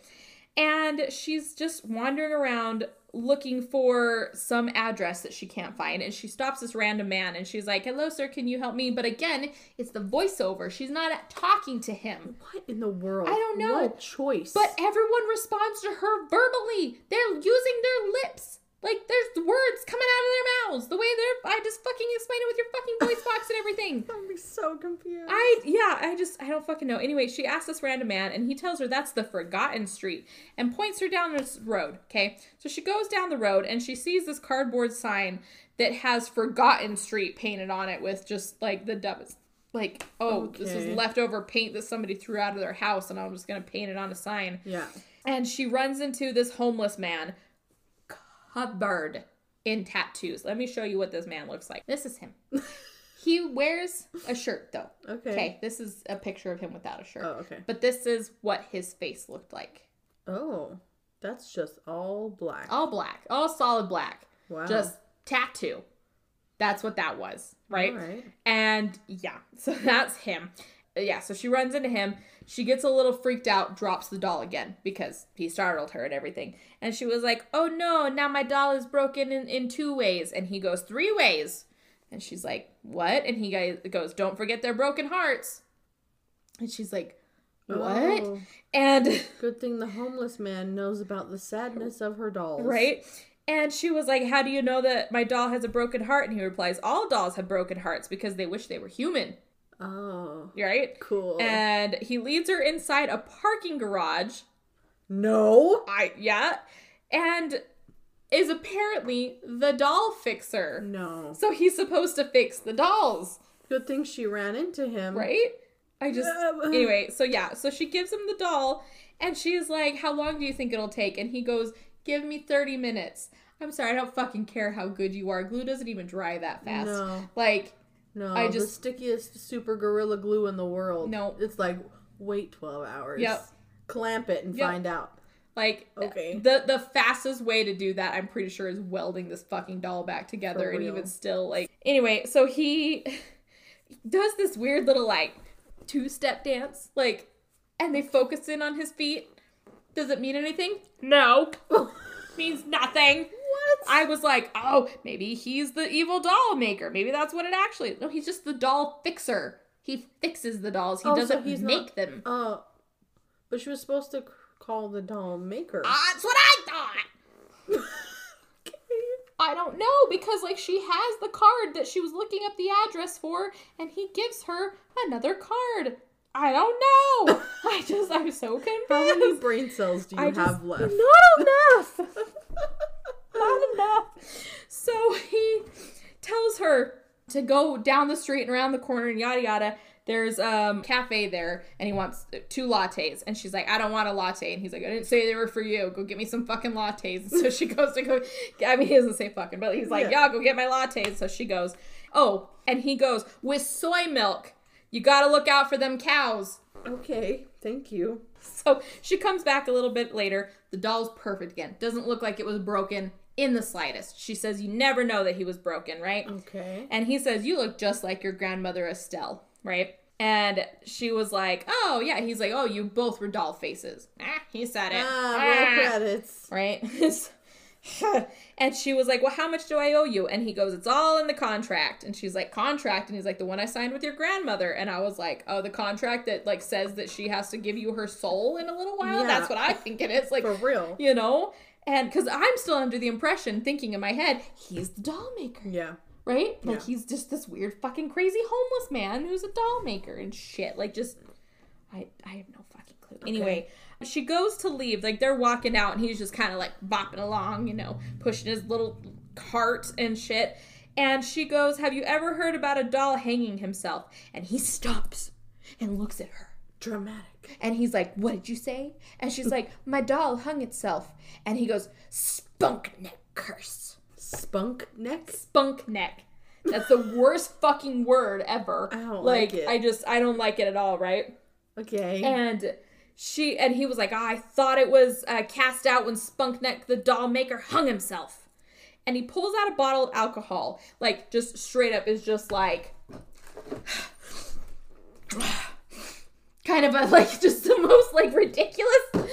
and she's just wandering around looking for some address that she can't find and she stops this random man and she's like hello sir can you help me but again it's the voiceover she's not talking to him What in the world? I don't know. What choice? but everyone responds to her verbally they're using their lips like there's words coming out of their mouths the way they're i just fucking explain it with your fucking voice box and everything I'm be so confused. I yeah, I just I don't fucking know. Anyway, she asks this random man and he tells her that's the Forgotten Street and points her down this road, okay? So she goes down the road and she sees this cardboard sign that has Forgotten Street painted on it with just like the dumbest like, oh, this is leftover paint that somebody threw out of their house and I'm just to paint it on a sign. yeah. And she runs into this homeless man covered in tattoos. Let me show you what this man looks like. This is him. he wears a shirt though. Okay. Okay, this is a picture of him without a shirt. Oh, okay. But this is what his face looked like. Oh, that's just all black. All black, all solid black. wow. Just tattoo. That's what that was, right? Right. And yeah, so that's him. Yeah, so she runs into him. She gets a little freaked out, drops the doll again because he startled her and everything. And she was like, Oh no, now my doll is broken in, in two ways. And he goes, Three ways. And she's like, What? And he goes, Don't forget their broken hearts. And she's like, What? Oh, And good thing the homeless man knows about the sadness of her dolls. Right? And she was like, How do you know that my doll has a broken heart? And he replies, All dolls have broken hearts because they wish they were human. Oh, Right? cool. And he leads her inside a parking garage. no. I yeah. And is apparently the doll fixer. No. So he's supposed to fix the dolls, Good thing she ran into him. right? I just anyway, so yeah, so she gives him the doll and she's like, How long do you think it'll take? And he goes, Give me 30 minutes. I'm sorry, I don't fucking care how good you are. Glue doesn't even dry that fast. No. Like, No. I the stickiest super gorilla glue in the world. No. It's like wait twelve hours. Yep. Clamp it and Yep. find out. like Okay. the the fastest way to do that, I'm pretty sure, is welding this fucking doll back together. And even still, like anyway, so he does this weird little like two step dance, like, and they focus in on his feet. Does it mean anything? No. Means nothing. I was like, oh, maybe he's the evil doll maker. Maybe that's what it actually. No, he's just the doll fixer. He fixes the dolls. He Oh, doesn't he's make not- them. Uh, but she was supposed to call the doll maker. That's what I thought. I don't know because like she has the card that she was looking up the address for, and he gives her another card. I don't know. I just I'm so confused. How many brain cells do you I just- have left? Not enough. Not enough. So he tells her to go down the street and around the corner and yada yada. There's um cafe there and he wants two lattes and she's like I don't want a latte and he's like I didn't say they were for you go get me some fucking lattes and so she goes to go I mean he doesn't say fucking but he's like yeah go get my lattes so she goes oh and he goes with soy milk you gotta look out for them cows Okay, thank you. so she comes back a little bit later. The doll's perfect again. Doesn't look like it was broken in the slightest. She says, You never know that he was broken, right? Okay. And he says, You look just like your grandmother Estelle, right? And she was like, Oh, yeah. He's like, Oh, you both were doll faces. Ah, he said it. Ah, Ah credits. right? and she was like, "Well, how much do I owe you?" And he goes, "It's all in the contract." And she's like, "Contract?" And he's like, "The one I signed with your grandmother." And I was like, "Oh, the contract that like says that she has to give you her soul in a little while." Yeah. That's what I think it is. Like, For real. you know. And because I'm still under the impression, thinking in my head, he's the doll maker, Yeah. right? Like Yeah. he's just this weird, fucking crazy homeless man who's a doll maker and shit. Like just, I, I have no fucking clue. Anyway, she goes to leave. Like they're walking out, and he's just kind of like bopping along, you know, pushing his little cart and shit. And she goes, "Have you ever heard about a doll hanging himself?" And he stops and looks at her. Dramatic. And he's like, What did you say? And she's like, My doll hung itself. And he goes, Spunk neck curse. Spunk neck. Spunk neck. That's the worst fucking word ever. I don't like it. I just, I don't like it at all, right? Okay. And she, and he was like, "Ah, I thought it was uh, cast out when Spunk neck, the doll maker, hung himself. And he pulls out a bottle of alcohol, like, just straight up is just like, kind of a, like, just the most, like, ridiculous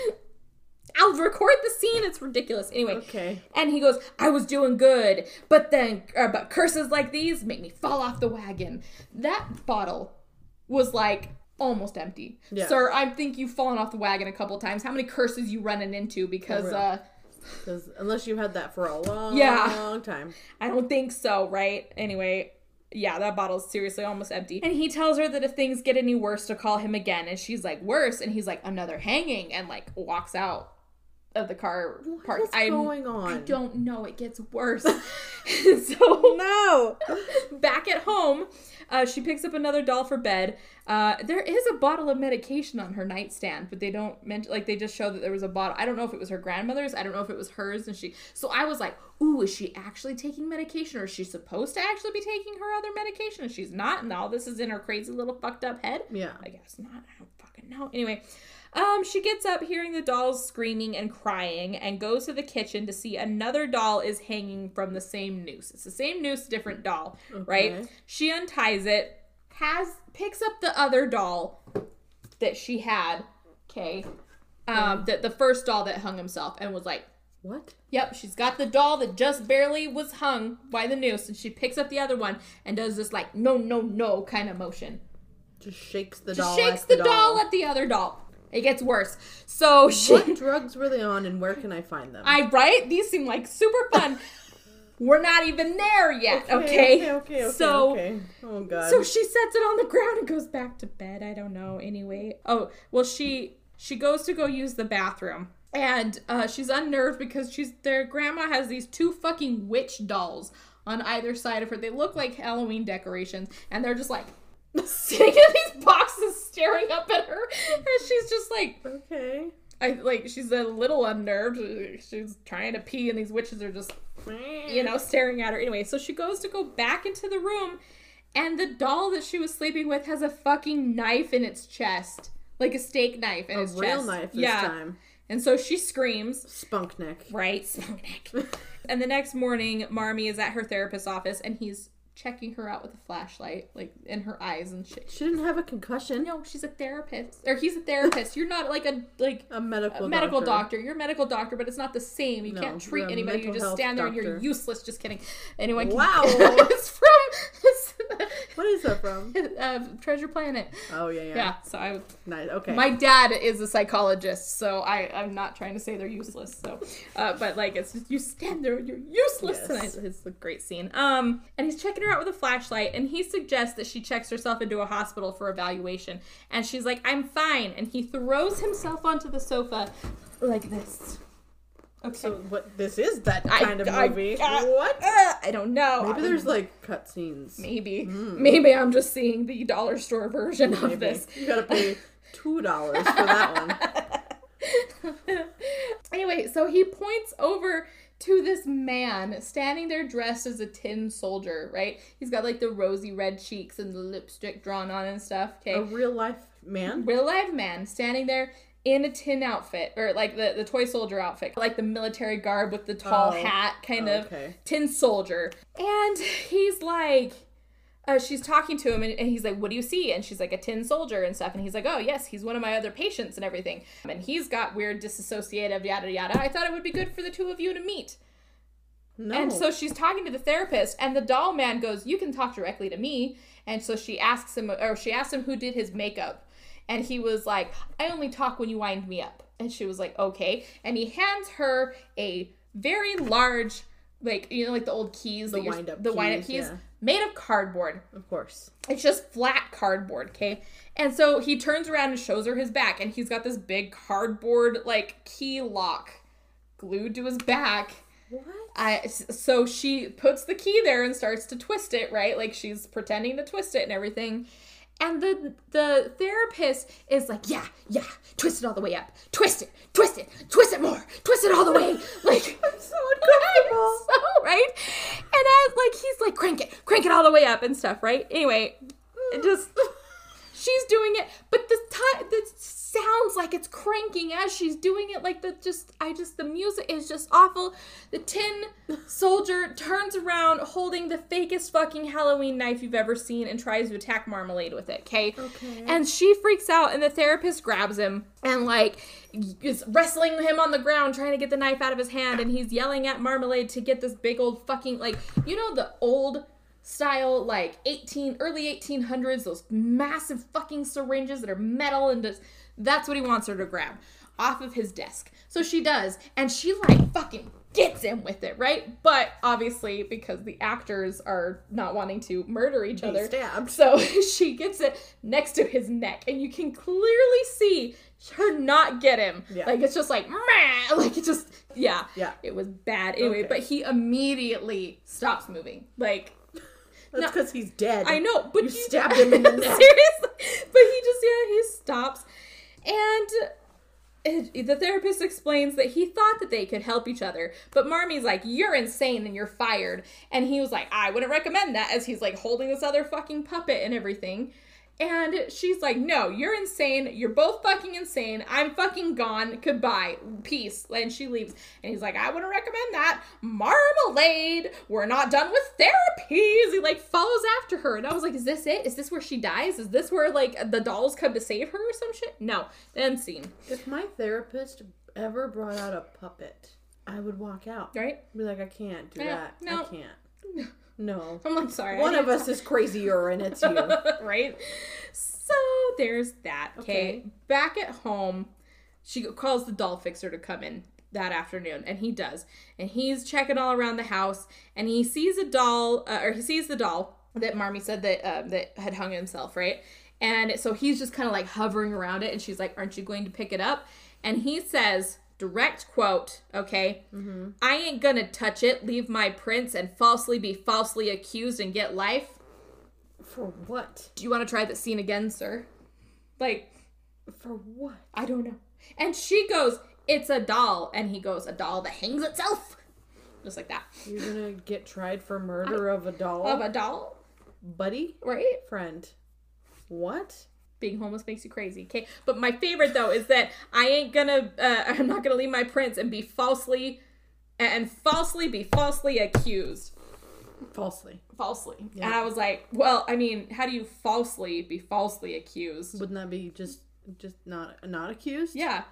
I'll record the scene. It's ridiculous. Anyway, Okay. and he goes, I was doing good, but then, uh, but curses like these make me fall off the wagon. That bottle was like almost empty. Yeah. Sir, I think you've fallen off the wagon a couple times. How many curses you running into? Because real. uh, Because unless you've had that for a long, Yeah. long time. I don't think so, right? Anyway, yeah, that bottle's seriously almost empty. And he tells her that if things get any worse, to call him again. And she's like, worse. And he's like, another hanging, and like walks out of the car park. What's I'm- going on? I don't know. It gets worse. so No. back at home, uh, she picks up another doll for bed. Uh, there is a bottle of medication on her nightstand, but they don't mention like they just show that there was a bottle. I don't know if it was her grandmother's. I don't know if it was hers, and she. So I was like, "Ooh, is she actually taking medication, or is she supposed to actually be taking her other medication? And she's not, and all this is in her crazy little fucked up head." Yeah. I guess not. I don't fucking know. Anyway, um, she gets up hearing the dolls screaming and crying and goes to the kitchen to see another doll is hanging from the same noose. It's the same noose, different doll, right? She unties it, has picks up the other doll that she had, okay, um, the, the first doll that hung himself and was like, What? Yep, she's got the doll that just barely was hung by the noose, and she picks up the other one and does this like no, no, no kind of motion Just shakes the just doll. shakes at the, doll. at the other doll. It gets worse. So she, What drugs were they on, and where can I find them? I right. These seem like super fun. We're not even there yet. Okay. Okay. Okay. Okay. so. okay. Oh God. So she sets it on the ground and goes back to bed. I don't know. Anyway. Oh, well she she goes to go use the bathroom. And uh, she's unnerved because she's their grandma has these two fucking witch dolls on either side of her. They look like Halloween decorations, and they're just like sitting in these boxes, staring up at her, and she's just like, okay. I like she's a little unnerved. She's trying to pee, and these witches are just you know, staring at her. Anyway, so she goes to go back into the room, and the doll that she was sleeping with has a fucking knife in its chest, like a steak knife in A its real chest. knife this yeah. time. And so she screams, Spunk neck. right? spunk neck. and the next morning, Marmy is at her therapist's office, and he's checking her out with a flashlight, like in her eyes and shit. She didn't have a concussion. No, she's a therapist, or he's a therapist. You're not like a like A medical a medical doctor. doctor. You're a medical doctor, but it's not the same. You No, can't treat anybody. You just stand there and you're useless. Just kidding. Anyone can Wow. it's from it's, What is that from? uh, Treasure Planet. Oh yeah, yeah. Yeah. So I'm. Nice. Okay. my dad is a psychologist, so I I'm not trying to say they're useless. So, uh, but like it's just you stand there and you're useless. Yes. It's a great scene. Um, and he's checking her out with a flashlight, and he suggests that she checks herself into a hospital for evaluation. And she's like, "I'm fine," and he throws himself onto the sofa like this. Okay. so what? This is that I- kind of I- movie. uh, what? uh, I don't know. Maybe there's like cutscenes. maybe maybe I'm just seeing the dollar store version of this. You gotta pay two dollars for that one. Anyway, so he points over to this man standing there dressed as a tin soldier, right? He's got like the rosy red cheeks and the lipstick drawn on and stuff. Okay. A real life man. Real life man standing there in a tin outfit, or like the, the toy soldier outfit, like the military garb with the tall Oh. hat, kind Oh, of okay. tin soldier. And he's like, uh, she's talking to him and, and he's like, What do you see? And she's like, A tin soldier and stuff. And he's like, Oh, yes, he's one of my other patients and everything. And he's got weird disassociative, yada, yada. I thought it would be good for the two of you to meet. No. And so she's talking to the therapist, and the doll man goes, You can talk directly to me. And so she asks him, or she asked him who did his makeup. And he was like, I only talk when you wind me up. And she was like, Okay. And he hands her a very large, like, you know, like the old keys, The wind-up the wind up keys, keys, yeah. made of cardboard. of course. It's just flat cardboard, okay? And so he turns around and shows her his back, and he's got this big cardboard, like, key lock glued to his back. What? I so she puts the key there and starts to twist it, right? Like she's pretending to twist it and everything. And the the therapist is like, yeah, yeah, twist it all the way up, twist it, twist it, twist it more, twist it all the way, like I'm so uncomfortable. so right. And as like he's like, crank it, crank it all the way up and stuff, right? Anyway, it just she's doing it, but the time the sounds like it's cranking as she's doing it. Like the just, I just, the music is just awful. The tin soldier turns around holding the fakest fucking Halloween knife you've ever seen and tries to attack Marmalade with it, okay? Okay. And she freaks out, and the therapist grabs him and, like, is wrestling him on the ground, trying to get the knife out of his hand, and he's yelling at Marmalade to get this big old fucking, like, you know, the old style like 18 early 1800s those massive fucking syringes that are metal and just that's what he wants her to grab off of his desk so she does and she like fucking gets him with it right but obviously because the actors are not wanting to murder each other stabbed. so she gets it next to his neck and you can clearly see her not get him Yeah. like it's just like Meh! like it just yeah Yeah. it was bad anyway Okay. but he immediately stops moving like That's because he's dead. I know, but You he- stabbed him in the neck. Seriously, but he just yeah he stops, and it, the therapist explains that he thought that they could help each other, but Marmy's like, "You're insane and you're fired," and he was like, "I wouldn't recommend that," as he's like holding this other fucking puppet and everything. And she's like, no, you're insane. You're both fucking insane. I'm fucking gone. Goodbye. Peace. And she leaves. And he's like, I wouldn't recommend that. Marmalade. We're not done with therapies. He like follows after her. And I was like, is this it? Is this where she dies? Is this where like the dolls come to save her or some shit? No. End scene. If my therapist ever brought out a puppet, I would walk out. Right? Be like, I can't do Yeah, that. no. I can't. No. I'm like, sorry. One of us is crazier, and it's you. right? So there's that. Okay. Okay. Back at home, she calls the doll fixer to come in that afternoon, and he does. And he's checking all around the house, and he sees a doll, uh, or he sees the doll that Marmy said that um, that had hung himself, right? And so he's just kind of like hovering around it, and she's like, "Aren't you going to pick it up?" And he says, direct quote, okay, mm-hmm. I ain't gonna touch it, leave my prints, and falsely be falsely accused and get life. For what? Do you want to try that scene again, sir? Like, For what? I don't know. And she goes, It's a doll. And he goes, A doll that hangs itself. Just like that. You're gonna get tried for murder of a doll, Of a doll, buddy, right? friend. What? Being homeless makes you crazy. Okay. But my favorite, though, is that I ain't gonna, uh, I'm not gonna leave my prints and be falsely, and falsely be falsely accused. Falsely. Falsely. Yeah. And I was like, Well, I mean, how do you falsely be falsely accused? Wouldn't that be just just not not accused? Yeah.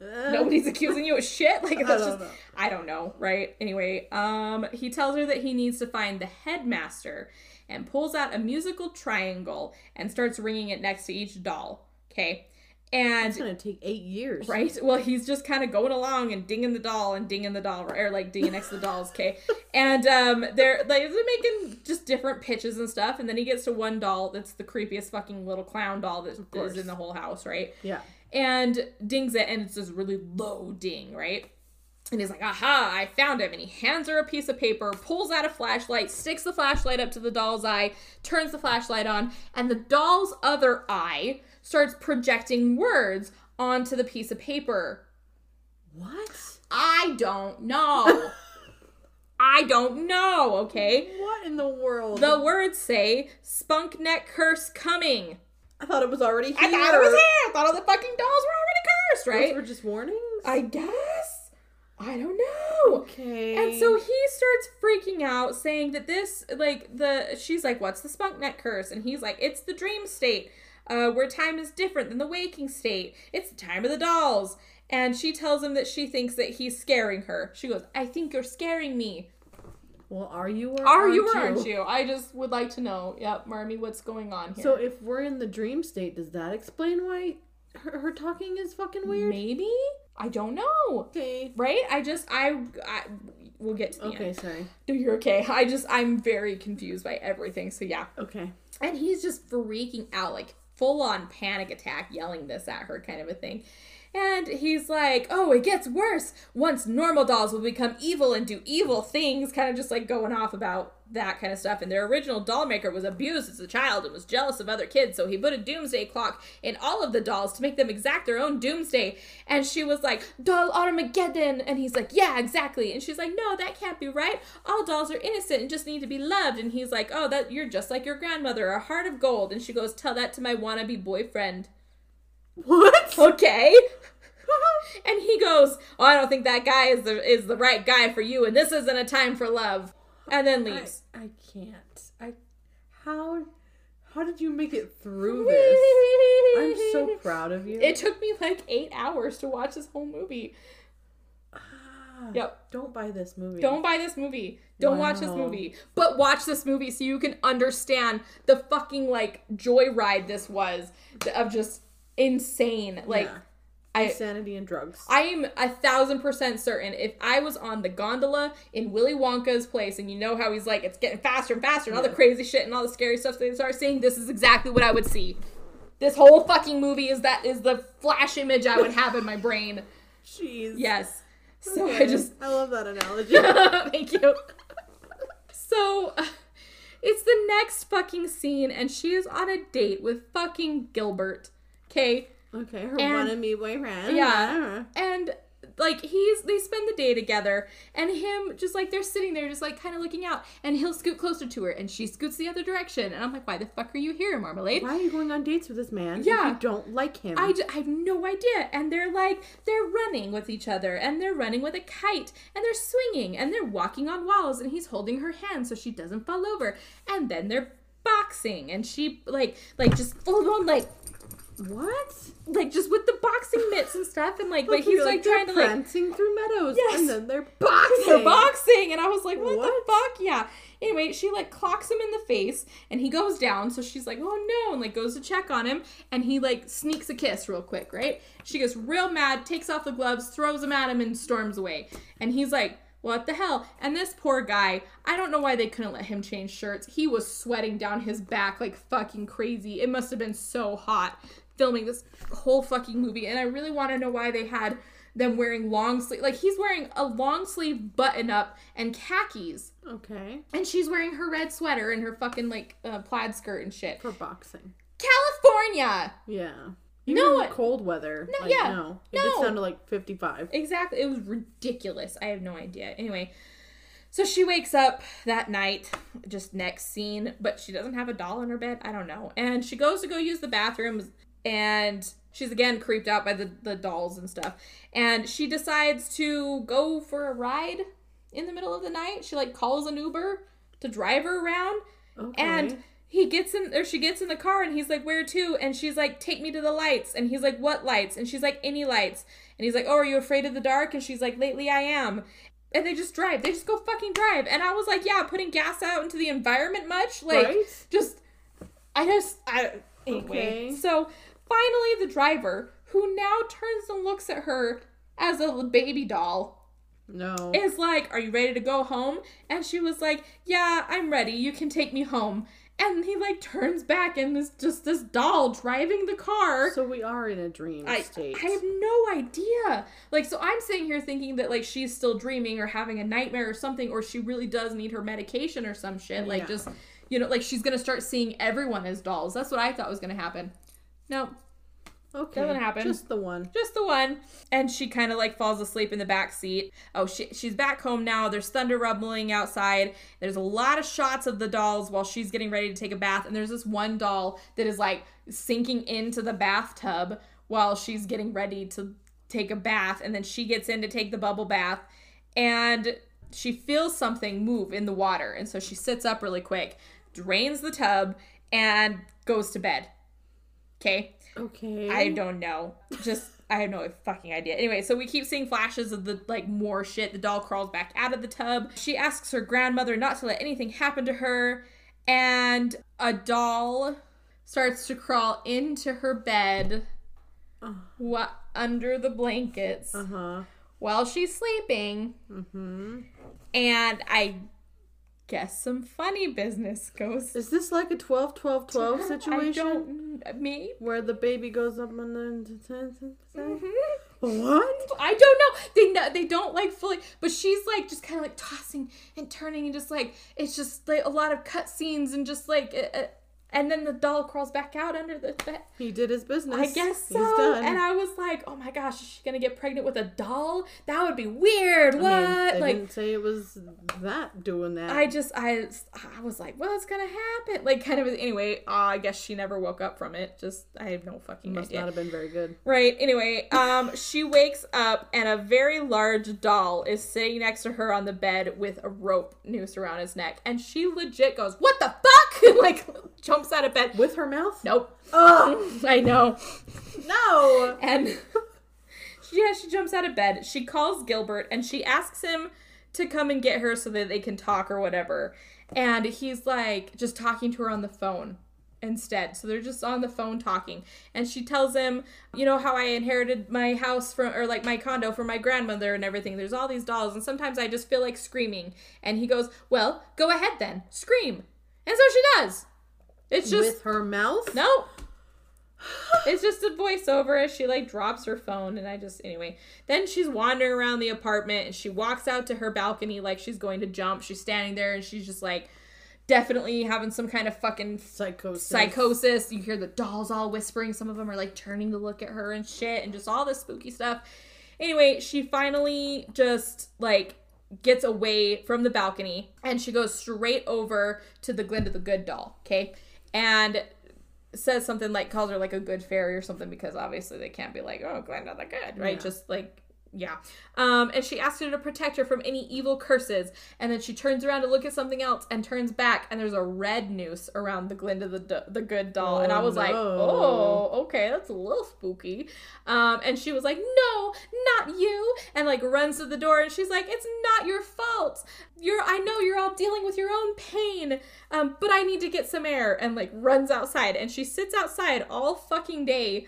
Uh, nobody's accusing you of shit like that's don't just know. i don't know right anyway um he tells her that he needs to find the headmaster and pulls out a musical triangle and starts ringing it next to each doll okay and It's gonna take eight years. right well he's just kind of going along and dinging the doll and dinging the doll or like dinging next to the dolls okay and um they're like they're making just different pitches and stuff and then he gets to one doll that's the creepiest fucking little clown doll that is in the whole house right Yeah. and dings it, and it's this really low ding, right? And he's like, aha, I found him. And he hands her a piece of paper, pulls out a flashlight, sticks the flashlight up to the doll's eye, turns the flashlight on, and the doll's other eye starts projecting words onto the piece of paper. What? I don't know. I don't know, okay? What in the world? The words say, spunk neck curse coming. I thought it was already here. I thought it was here. I thought all the fucking dolls were already cursed, right? Those were just warnings. I guess. I don't know. okay. And so he starts freaking out, saying that this, like, the she's like, "What's the spunk neck curse?" And he's like, "It's the dream state, uh, where time is different than the waking state. It's the time of the dolls." And she tells him that she thinks that he's scaring her. She goes, "I think you're scaring me." well, are you or Are aren't you or aren't you? I just would like to know. Yep, Marmy, what's going on here? So if we're in the dream state, does that explain why her, her talking is fucking weird? maybe I don't know. Okay. Right? I just I, I we'll get to the Okay, end. sorry. No, you're okay. I just I'm very confused by everything. So yeah. Okay. And he's just freaking out, like full on panic attack, yelling this at her kind of a thing. And he's like, Oh, it gets worse. Once normal dolls will become evil and do evil things, kind of just like going off about that kind of stuff. And their original doll maker was abused as a child and was jealous of other kids, so he put a doomsday clock in all of the dolls to make them exact their own doomsday. And she was like, Doll Armageddon. And he's like, Yeah, exactly. And she's like, No, that can't be right. All dolls are innocent and just need to be loved. And he's like, Oh, that you're just like your grandmother, a heart of gold. And she goes, Tell that to my wannabe boyfriend. What? Okay. and he goes, "Oh, I don't think that guy is the is the right guy for you, and this isn't a time for love." And then I, leaves. I can't. I how how did you make it through this? I'm so proud of you. It took me like eight hours to watch this whole movie. Ah, Yep. Don't buy this movie. Don't buy this movie. Don't watch this movie. But watch this movie so you can understand the fucking like joyride this was of just insane. Like Yeah. I insanity and drugs. I am a thousand percent certain if I was on the gondola in Willy Wonka's place and you know how he's like, it's getting faster and faster and all the crazy shit and all the scary stuff they start seeing, this is exactly what I would see. This whole fucking movie is that is the flash image I would have in my brain. Jeez. Yes. So I just I love that analogy. Thank you. So it's the next fucking scene, and she is on a date with fucking Gilbert. Okay. okay, her one And- wannabe boyfriend. Yeah. And like he's they spend the day together and him just like they're sitting there just like kind of looking out and he'll scoot closer to her and she scoots the other direction and I'm like why the fuck are you here marmalade Why are you going on dates with this man? Yeah. You don't like him. I, I have no idea. And they're like, they're running with each other, and they're running with a kite, and they're swinging, and they're walking on walls, and he's holding her hand so she doesn't fall over. And then they're boxing, and she, like, like just full on, like, what? like just with the boxing mitts and stuff, and like, but he's like, they're trying to, like, prancing through meadows. Yes. And then they're boxing. they're boxing and i was like what, What? the fuck yeah anyway she like clocks him in the face and he goes down so she's like oh no and like goes to check on him and he like sneaks a kiss real quick right she gets real mad takes off the gloves throws them at him and storms away and he's like what the hell? And this poor guy, I don't know why they couldn't let him change shirts. He was sweating down his back like fucking crazy. It must have been so hot filming this whole fucking movie. And I really want to know why they had them wearing long sleeve. Like he's wearing a long sleeve button up and khakis. Okay. And she's wearing her red sweater and her fucking like uh, plaid skirt and shit. For boxing. California! Yeah. No, in the cold weather. No, like, yeah. No. It No. gets down to like 55. Exactly. It was ridiculous. I have no idea. Anyway, so she wakes up that night, just next scene, but she doesn't have a doll in her bed. I don't know. And she goes to go use the bathroom and she's again creeped out by the, the dolls and stuff. And she decides to go for a ride in the middle of the night. She like calls an Uber to drive her around. Okay. And he gets in, or she gets in the car, and he's like, "Where to?" And she's like, "Take me to the lights." And he's like, "What lights?" And she's like, "Any lights." And he's like, "Oh, are you afraid of the dark?" And she's like, "Lately, I am." And they just drive. They just go fucking drive. And I was like, "Yeah, putting gas out into the environment much? Like, Right? just, I just, I anyway." Okay. So finally, the driver, who now turns and looks at her as a baby doll, no. is like, Are you ready to go home? And she was like, Yeah, I'm ready. You can take me home. And he like turns back and there's just this doll driving the car. so we are in a dream I, state. I have no idea. Like, so I'm sitting here thinking that like she's still dreaming or having a nightmare or something, or she really does need her medication or some shit. Like, Yeah. just, you know, like she's gonna start seeing everyone as dolls. That's what I thought was gonna happen. No, okay. doesn't happen. Just the one. just the one. And she kind of like falls asleep in the back seat. Oh, she, she's back home now. There's thunder rumbling outside. There's a lot of shots of the dolls while she's getting ready to take a bath. And there's this one doll that is like sinking into the bathtub while she's getting ready to take a bath. And then she gets in to take the bubble bath. And she feels something move in the water. And so she sits up really quick, drains the tub, and goes to bed. Okay. Okay. I don't know. Just I have no fucking idea. Anyway, so we keep seeing flashes of the like more shit. The doll crawls back out of the tub. She asks her grandmother not to let anything happen to her, and a doll starts to crawl into her bed what under the blankets Uh huh. while she's sleeping. Mm-hmm. And I guess some funny business goes. Is this like a 12 12 12 I situation? don't maybe. Where the baby goes up and then. Mhm. What? I don't know. They know they don't like fully, but she's like just kind of like tossing and turning and just like it's just like a lot of cut scenes and just like uh, uh, And then the doll crawls back out under the bed. He did his business. I guess so. He's done. And I was like, oh my gosh, is she gonna get pregnant with a doll? That would be weird. I What? mean, they like didn't say it was that doing that. I just I I was like, what's gonna happen? Like kind of anyway. Uh, I guess she never woke up from it. Just I have no fucking must idea. Must not have been very good. Right. Anyway, um, she wakes up and a very large doll is sitting next to her on the bed with a rope noose around his neck, and she legit goes, "What the fuck?" like jumps out of bed. With her mouth? Nope. Oh I know. no! And she, yeah, she jumps out of bed. She calls Gilbert and she asks him to come and get her so that they can talk or whatever. And he's like just talking to her on the phone instead. So they're just on the phone talking. And she tells him, you know, how I inherited my house from, or like my condo from my grandmother and everything. There's all these dolls, and sometimes I just feel like screaming. And he goes, well, go ahead then, scream. And so she does. It's just. With her mouth? No. It's just a voiceover as she like drops her phone and I just anyway. Then she's wandering around the apartment and she walks out to her balcony like she's going to jump. She's standing there and she's just like definitely having some kind of fucking Psychosis. psychosis. You hear the dolls all whispering. Some of them are like turning to look at her and shit and just all this spooky stuff. Anyway, she finally just like gets away from the balcony and she goes straight over to the Glinda the Good doll, okay? And says something like calls her like a good fairy or something because obviously they can't be like, oh, Glinda the Good, right? Yeah. Just like yeah. Um, and she asks her to protect her from any evil curses. And then she turns around to look at something else and turns back, and there's a red noose around the Glinda the, the good doll. and I Oh, was like, oh, okay, that's a little spooky. Um, and she was like, no, not you. And like runs to the door, and she's like, it's not your fault. You're, I know you're all dealing with your own pain, um, but I need to get some air. And like runs outside, and she sits outside all fucking day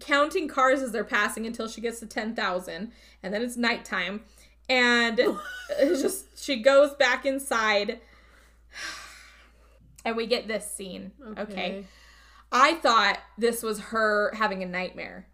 counting cars as they're passing until she gets to 10,000 and then it's nighttime and it's just she goes back inside and we get this scene okay. I thought this was her having a nightmare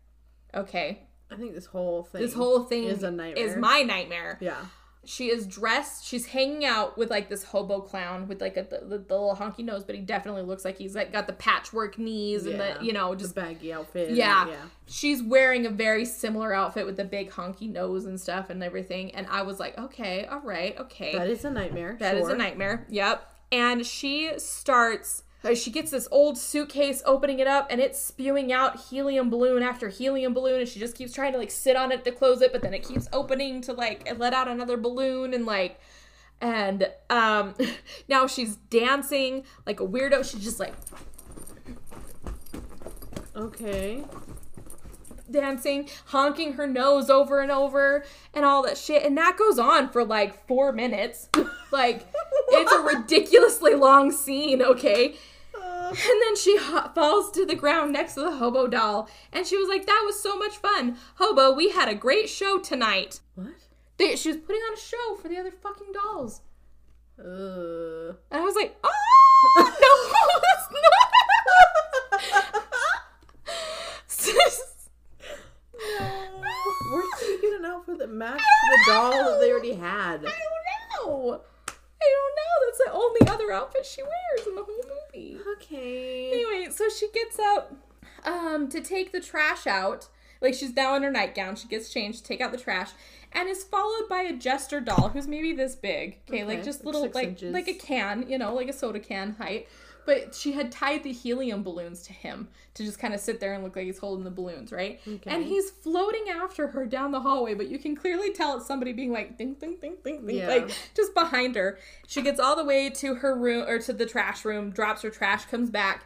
okay I think this whole thing. this whole thing is a nightmare. is my nightmare Yeah. She is dressed she's hanging out with like this hobo clown with like a the, the, the little honky nose but he definitely looks like he's like got the patchwork knees and the you know Just just baggy outfit. Yeah. Yeah. she's wearing a very similar outfit with the big honky nose and stuff and everything. And I was like, okay, all right, okay. That is a nightmare. That is sure. a nightmare. Yep. And she starts. Uh, She gets this old suitcase, opening it up, and it's spewing out helium balloon after helium balloon, and she just keeps trying to like sit on it to close it, but then it keeps opening to like let out another balloon, and like, and um, now she's dancing like a weirdo. She's just like Okay. dancing, honking her nose over and over, and all that shit. And that goes on for like four minutes. like, it's a ridiculously long scene, okay? And then she ho- falls to the ground next to the hobo doll. And she was like, That was so much fun. Hobo, we had a great show tonight. What? They, she was putting on a show for the other fucking dolls. Uh. And I was like, Oh, no, that's not. Where did you get an outfit that matched the doll that they already had? I don't know. I don't know. That's the only other outfit she wears in the whole movie. Okay. Anyway, so she gets up um to take the trash out. Like she's now in her nightgown. She gets changed to take out the trash and is followed by a jester doll who's maybe this big. Okay, like just little like inches. like a can, you know, like a soda can height. But she had tied the helium balloons to him to just kind of sit there and look like he's holding the balloons, right? Okay. And he's floating after her down the hallway, but you can clearly tell it's somebody being like ding ding ding ding ding Yeah. like just behind her. She gets all the way to her room or to the trash room, drops her trash, comes back,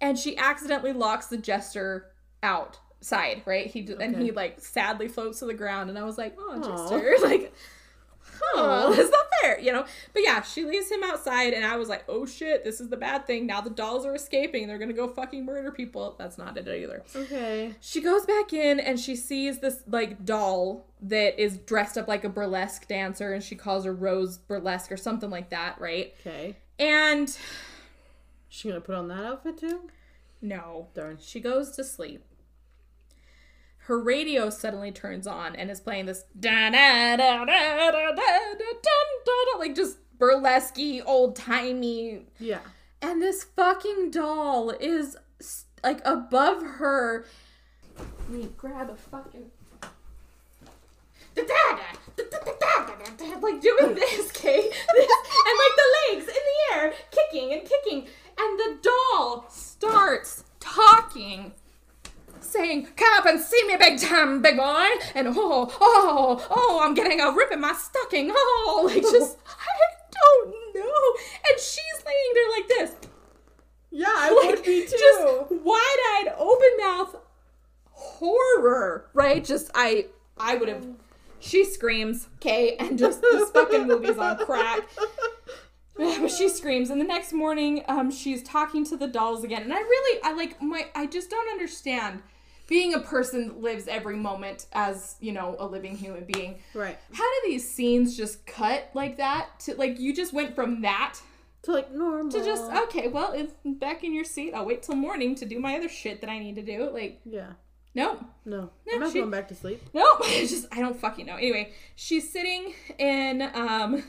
and she accidentally locks the jester outside, right? He d and he like sadly floats to the ground, and I was like, oh, Aw. jester, like. Oh, Aw. that's not fair, you know. But yeah, she leaves him outside, and I was like, "Oh shit, this is the bad thing." Now the dolls are escaping; they're gonna go fucking murder people. That's not it either. Okay. She goes back in and she sees this like doll that is dressed up like a burlesque dancer, and she calls her Rose Burlesque or something like that, right? Okay. And She gonna put on that outfit too? no, Darn. she goes to sleep her radio suddenly turns on and is playing this da da da da da da da like just burlesque old timey. Yeah. And this fucking doll is like above her. Let me grab a fucking like doing this, Kate, this, and like the legs in the air, kicking and kicking, and the doll starts talking saying, Come up and see me, big time, big boy. And oh, oh, oh, I'm getting a rip in my stocking. Oh, like just, I don't know. And she's laying there like this. Yeah, I Like, would be too. Just wide eyed, open mouth horror, right? Just, I, I would have. She screams, okay, and just this fucking movie's on crack. but she screams and the next morning um she's talking to the dolls again and i really i like my i just don't understand being a person that lives every moment as you know a living human being right. how do these scenes just cut like that to like you just went from that To like normal. to just okay well it's back in your seat i'll wait till morning to do my other shit that i need to do like Yeah. nope No. No, I'm not she- going back to sleep. Nope. It's just I don't fucking know. Anyway, she's sitting in um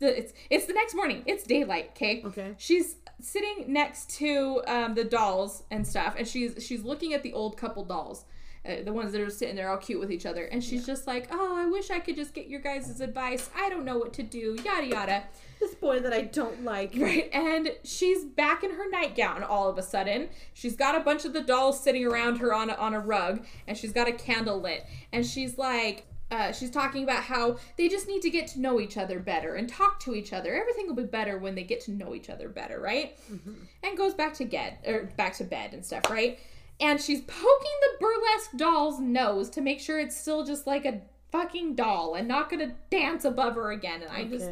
the it's it's the next morning. It's daylight, okay? Okay. She's sitting next to um the dolls and stuff and she's she's looking at the old couple dolls. Uh, the ones that are sitting there all cute with each other and she's just like oh i wish i could just get your guys' advice i don't know what to do yada yada This boy that I don't like. Right, and she's back in her nightgown all of a sudden. She's got a bunch of the dolls sitting around her on a, on a rug, and she's got a candle lit. And she's like, uh, she's talking about how they just need to get to know each other better and talk to each other. Everything will be better when they get to know each other better, right? And goes back to bed or back to bed and stuff, right? And she's poking the burlesque doll's nose to make sure it's still just like a fucking doll and not gonna dance above her again. And I just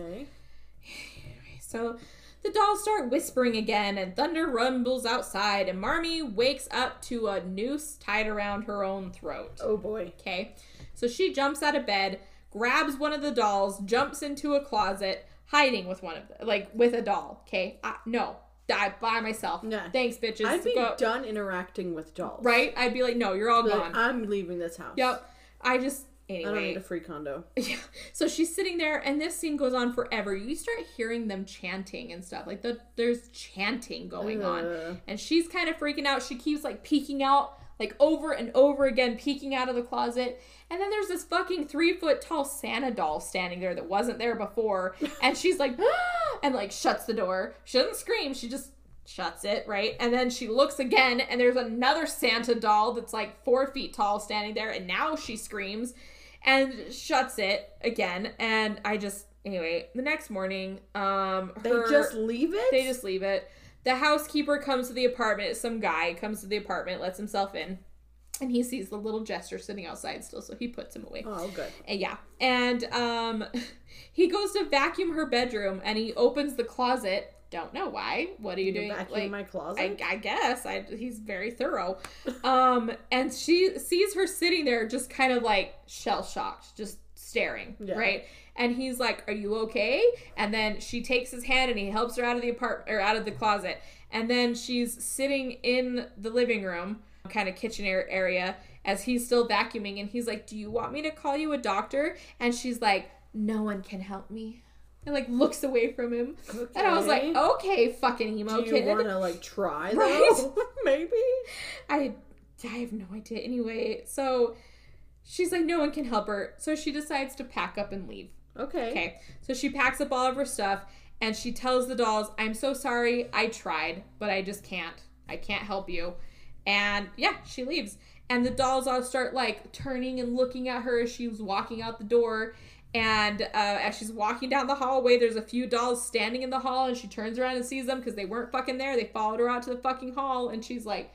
so the dolls start whispering again, and thunder rumbles outside, and Marmy wakes up to a noose tied around her own throat. Oh boy. Okay, so she jumps out of bed, grabs one of the dolls, jumps into a closet, hiding with one of them, like with a doll. Okay, I, no, die by myself. No, Thanks, bitches. I'd be Go- done interacting with dolls. right? I'd be like, no, you're all Like, gone. I'm leaving this house. yep. I just I don't need a free condo. Yeah. So she's sitting there, and this scene goes on forever. You start hearing them chanting and stuff. Like the there's chanting going on, and she's kind of freaking out. She keeps like peeking out, like over and over again, peeking out of the closet. And then there's this fucking three foot tall Santa doll standing there that wasn't there before, and she's like, and like shuts the door. She doesn't scream. She just shuts it, right? And then she looks again, and there's another Santa doll that's like four feet tall standing there, and now she screams and shuts it again. And I just, anyway, the next morning, um, They just leave it? they just leave it. The housekeeper comes to the apartment. Some guy comes to the apartment, lets himself in, and he sees the little jester sitting outside still, so he puts him away. Oh, good. And yeah. And um he goes to vacuum her bedroom and he opens the closet. Don't know why. What are you, doing? Vacuum Like, my closet? I, I guess I, he's very thorough. Um, and she sees her sitting there, just kind of like shell shocked, just staring, Yeah. right? And he's like, "Are you okay?" And then she takes his hand and he helps her out of the apartment or out of the closet. And then she's sitting in the living room, kind of kitchen area, as he's still vacuuming. And he's like, "Do you want me to call you a doctor?" And she's like, "No one can help me." And like looks away from him. And I was like, Okay. "Okay, fucking emo Do you kid." want to like try Right? though? Maybe. I I have no idea. Anyway, so she's like, no one can help her. So she decides to pack up and leave. Okay. Okay. So she packs up all of her stuff and she tells the dolls, I'm so sorry. I tried, but I just can't. I can't help you. And yeah, she leaves. And the dolls all start like turning and looking at her as she was walking out the door. And uh, as she's walking down the hallway, there's a few dolls standing in the hall, and she turns around and sees them because they weren't fucking there. They followed her out to the fucking hall, and she's like,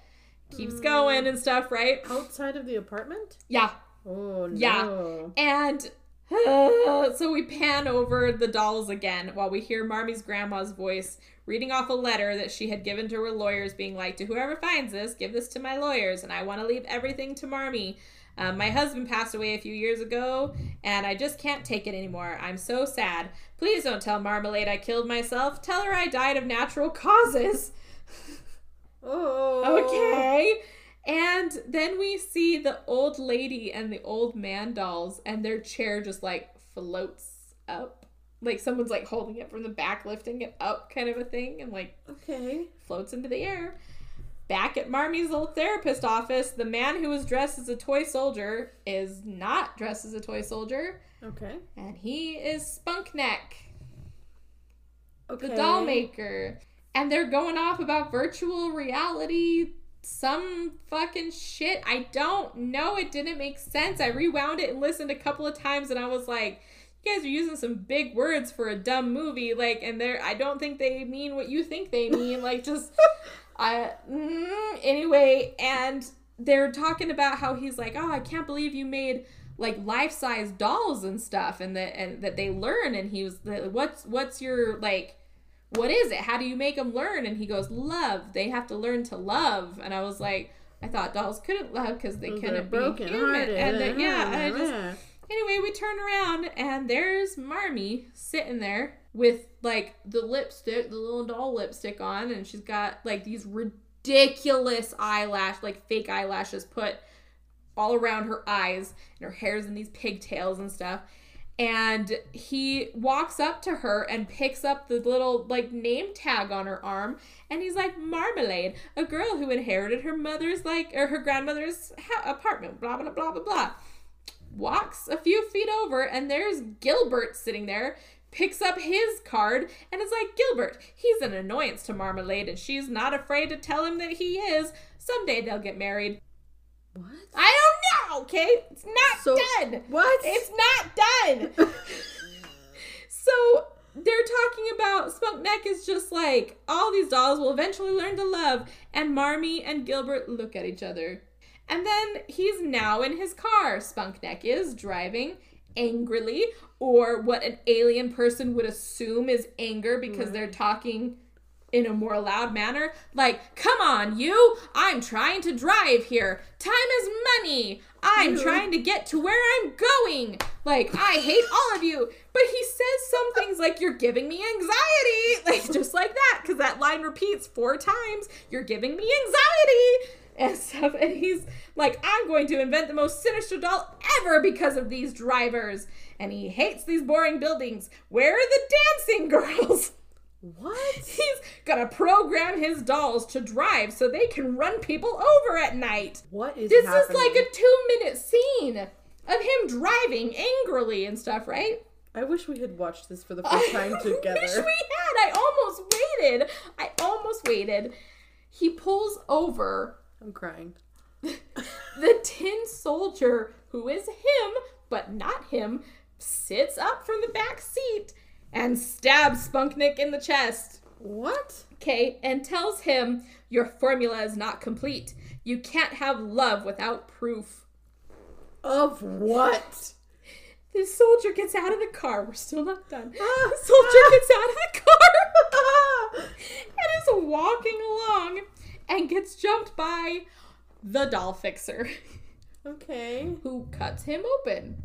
keeps going and stuff, right? Outside of the apartment? Yeah. Oh no. Yeah. And uh, so we pan over the dolls again while we hear Marmy's grandma's voice reading off a letter that she had given to her lawyers, being like, To whoever finds this, give this to my lawyers, and I want to leave everything to Marmy. Um, my husband passed away a few years ago, and I just can't take it anymore. I'm so sad. Please don't tell Marmalade I killed myself. Tell her I died of natural causes. Oh. Okay. And then we see the old lady and the old man dolls, and their chair just like floats up like someone's like holding it from the back, lifting it up, kind of a thing, and like Okay. floats into the air. Back at Marmy's old therapist office, the man who was dressed as a toy soldier is not dressed as a toy soldier, Okay. and he is Spunkneck, Okay. the doll maker. And they're going off about virtual reality, some fucking shit. I don't know. It didn't make sense. I rewound it and listened a couple of times, and I was like, you guys are using some big words for a dumb movie like and they're i don't think they mean what you think they mean like just I mm, anyway, and they're talking about how he's like, "Oh, I can't believe you made like life-size dolls and stuff and that and that they learn." And he was, "What's what's your like what is it? How do you make them learn?" And he goes, "Love. They have to learn to love." And I was like, I thought dolls couldn't love because they couldn't be human. And then, yeah, I just. Anyway, we turn around and there's Marmy sitting there with like the lipstick, the little doll lipstick on, and she's got like these ridiculous eyelash, like fake eyelashes put all around her eyes, and her hair's in these pigtails and stuff. And he walks up to her and picks up the little like name tag on her arm, and he's like Marmalade, a girl who inherited her mother's like or her grandmother's ha- apartment, blah blah blah blah blah walks a few feet over and there's Gilbert sitting there, picks up his card, and is like, Gilbert, he's an annoyance to Marmalade, and she's not afraid to tell him that he is. Someday they'll get married. What? I don't know, okay? It's not So- done. What? It's not done. so they're talking about Spunk Neck is just like all these dolls will eventually learn to love, and Marmy and Gilbert look at each other. And then he's now in his car. Spunkneck is driving angrily, or what an alien person would assume is anger because they're talking in a more loud manner. Like, come on, you! I'm trying to drive here. Time is money. I'm Ew. trying to get to where I'm going. Like, I hate all of you. But he says some things like, You're giving me anxiety. Like, just like that, because that line repeats four times. You're giving me anxiety. And stuff. And he's like, I'm going to invent the most sinister doll ever because of these drivers. And he hates these boring buildings. Where are the dancing girls? What? He's gonna program his dolls to drive so they can run people over at night. What is This happening? is like a two minute scene of him driving angrily and stuff, right? I wish we had watched this for the first time together. I wish we had. I almost waited. I almost waited. He pulls over I'm crying. the tin soldier, who is him, but not him, sits up from the back seat and stabs Spunknik in the chest. What? Okay, and tells him your formula is not complete. You can't have love without proof. Of what? The soldier gets out of the car. We're still not done. Ah, The soldier gets out of the car and is walking along and gets jumped by the doll fixer okay. who cuts him open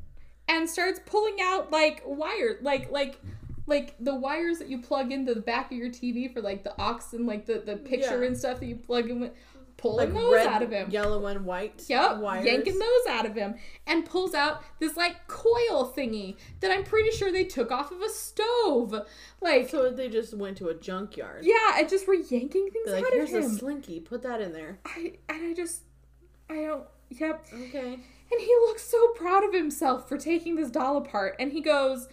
and starts pulling out like wire like like like the wires that you plug into the back of your TV for like the aux and like the, the picture Yeah. and stuff that you plug in with pulling Like those red, out of him. yellow, and white Yep, wires. yanking those out of him and pulls out this like coil thingy that I'm pretty sure they took off of a stove. Like, So they just went to a junkyard. yeah, and just were yanking things They're like, out of him. here's a slinky. Put that in there. I and I just, I don't. Yep. Okay. And he looks so proud of himself for taking this doll apart. And he goes,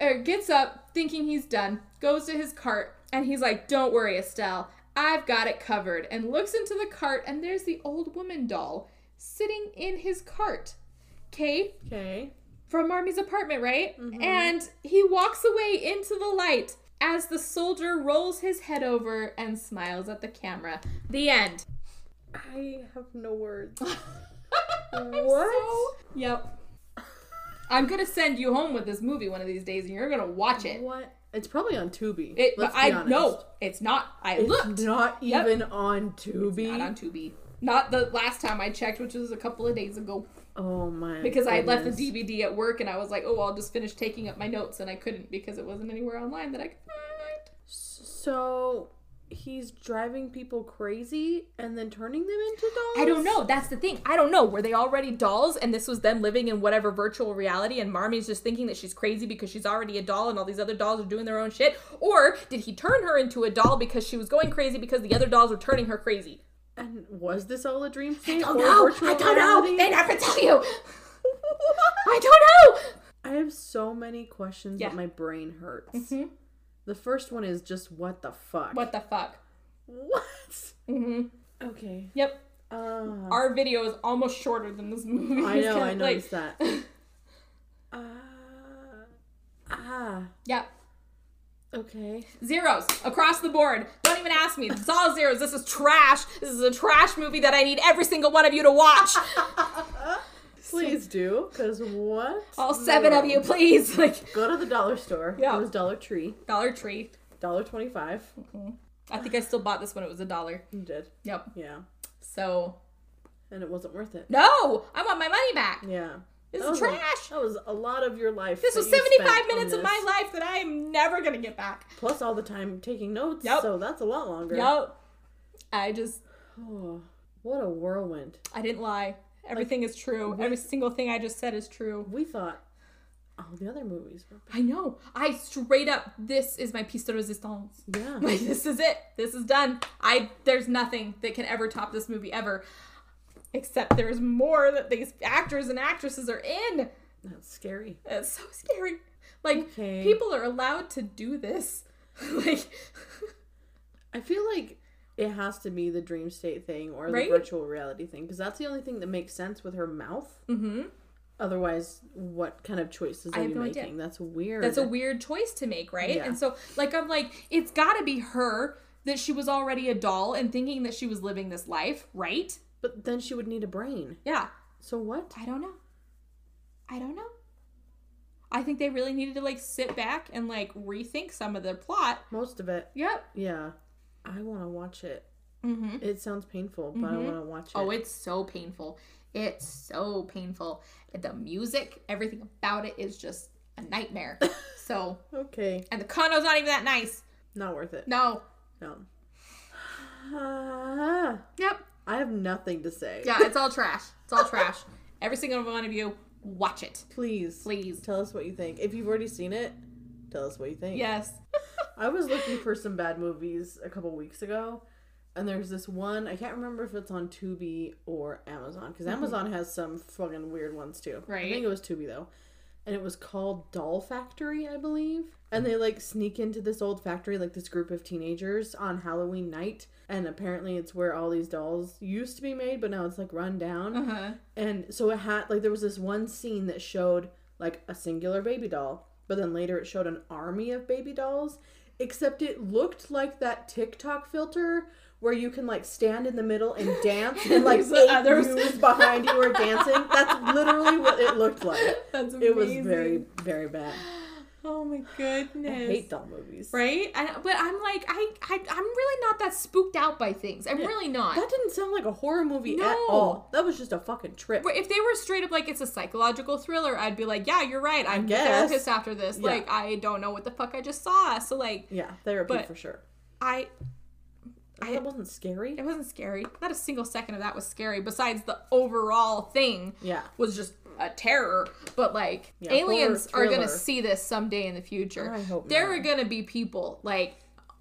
or gets up thinking he's done, goes to his cart, and he's like, Don't worry, Estelle. I've got it covered. And looks into the cart, and there's the old woman doll sitting in his cart. Okay? Okay. From Marmy's apartment, right? Mm-hmm. And he walks away into the light as the soldier rolls his head over and smiles at the camera. The end. I have no words. What? so- yep. I'm gonna send you home with this movie one of these days, and you're gonna watch it. What? It's probably on Tubi. It, Let's but be I honest. know it's not. I It's looked. not Yep. even on Tubi. Not on Tubi. Not the last time I checked, which was a couple of days ago, oh my. because I had left the. DVD at work, and I was like, "Oh, I'll just finish taking up my notes," and I couldn't because it wasn't anywhere online that I could find. So he's driving people crazy and then turning them into dolls? I don't know. That's the thing. I don't know. Were they already dolls and this was them living in whatever virtual reality and Marmy's just thinking that she's crazy because she's already a doll and all these other dolls are doing their own shit? Or did he turn her into a doll because she was going crazy because the other dolls were turning her crazy? And was this all a dream state? I don't or know. I don't know. They never tell you. I don't know. I have so many questions Yeah. that my brain hurts. Mhm. The first one is just what the fuck? What the fuck? What? hmm Okay. Yep. Uh, Our video is almost shorter than this movie. I know, kinda I like- noticed that. Uh, ah, Yep. okay. Zeros across the board. Don't even ask me. It's all zeros. This is trash. This is a trash movie that I need every single one of you to watch. Please do, because what? All seven of you, please. Like Go to the dollar store. Yeah. It was Dollar Tree. Dollar Tree. Dollar twenty-five. Mm-hmm. I think I still bought this when it was a dollar. You did. Yep. Yeah. So And it wasn't worth it. no, I want my money back. Yeah. This is was a- trash. that was a lot of your life. This was 75 minutes of my life that I am never gonna get back. Plus all the time taking notes. Yep. So that's a lot longer. Yup. I just Oh, what a whirlwind. I didn't lie. Everything is true. Every single thing I just said is true. We thought all the other movies were I know. I straight up this is my piece de resistance. Yeah. Like this is it. This is done. I there's nothing that can ever top this movie ever. Except there's more that these actors and actresses are in. That's scary. It's so scary. Like Okay. people are allowed to do this. like I feel like it has to be the dream state thing or the virtual reality thing because that's the only thing that makes sense with her mouth. mhm. Otherwise, what kind of choices are you no idea. making? That's weird. That's a weird choice to make, right? Yeah. And so, like, I'm like, it's got to be her that she was already a doll and thinking that she was living this life, right? But then she would need a brain. Yeah. So what? I don't know. I don't know. I think they really needed to like sit back and like rethink some of their plot. Most of it. Yep. Yeah. I want to watch it. Mm-hmm. It sounds painful, but I Mhm. want to watch it. Oh, it's so painful. It's so painful. The music, everything about it is just a nightmare. so, okay. and the condo's not even that nice. Not worth it. No. No. Ah, Yep. I have nothing to say. Yeah, it's all trash. It's all trash. Every single one of you, watch it. Please. Please. Tell us what you think. If you've already seen it, tell us what you think. Yes. I was looking for some bad movies a couple weeks ago, and there's this one. I can't remember if it's on Tubi or Amazon because Amazon has some fucking weird ones too. Right. I Mm-hmm. Think it was Tubi though, and it was called Doll Factory, I believe. And they like sneak into this old factory, like this group of teenagers on Halloween night, and apparently it's where all these dolls used to be made, but now it's like run down. Uh huh. And so it had like there was this one scene that showed like a singular baby doll, but then later it showed an army of baby dolls. Except it looked like that TikTok filter where you can like stand in the middle and dance and like eight others. behind you are dancing. That's literally what it looked like. That's amazing. It was very, very bad. Oh my goodness. I hate doll movies. Right? I, but I'm like, I, I, I'm really not that spooked out by things. I'm Yeah. really not. That didn't sound like a horror movie at all. That was just a fucking trip. But if they were straight up like it's a psychological thriller, I'd be like, yeah, you're right. I'm a therapist after this. Yeah. Like, I don't know what the fuck I just saw. So like, Yeah, therapy But- for sure. I, I- that wasn't scary. it wasn't scary. Not a single second of that was scary. Besides the overall thing Yeah. was just a terror. But like, Yeah, aliens horror are gonna see this someday in the future. There not. are gonna be people like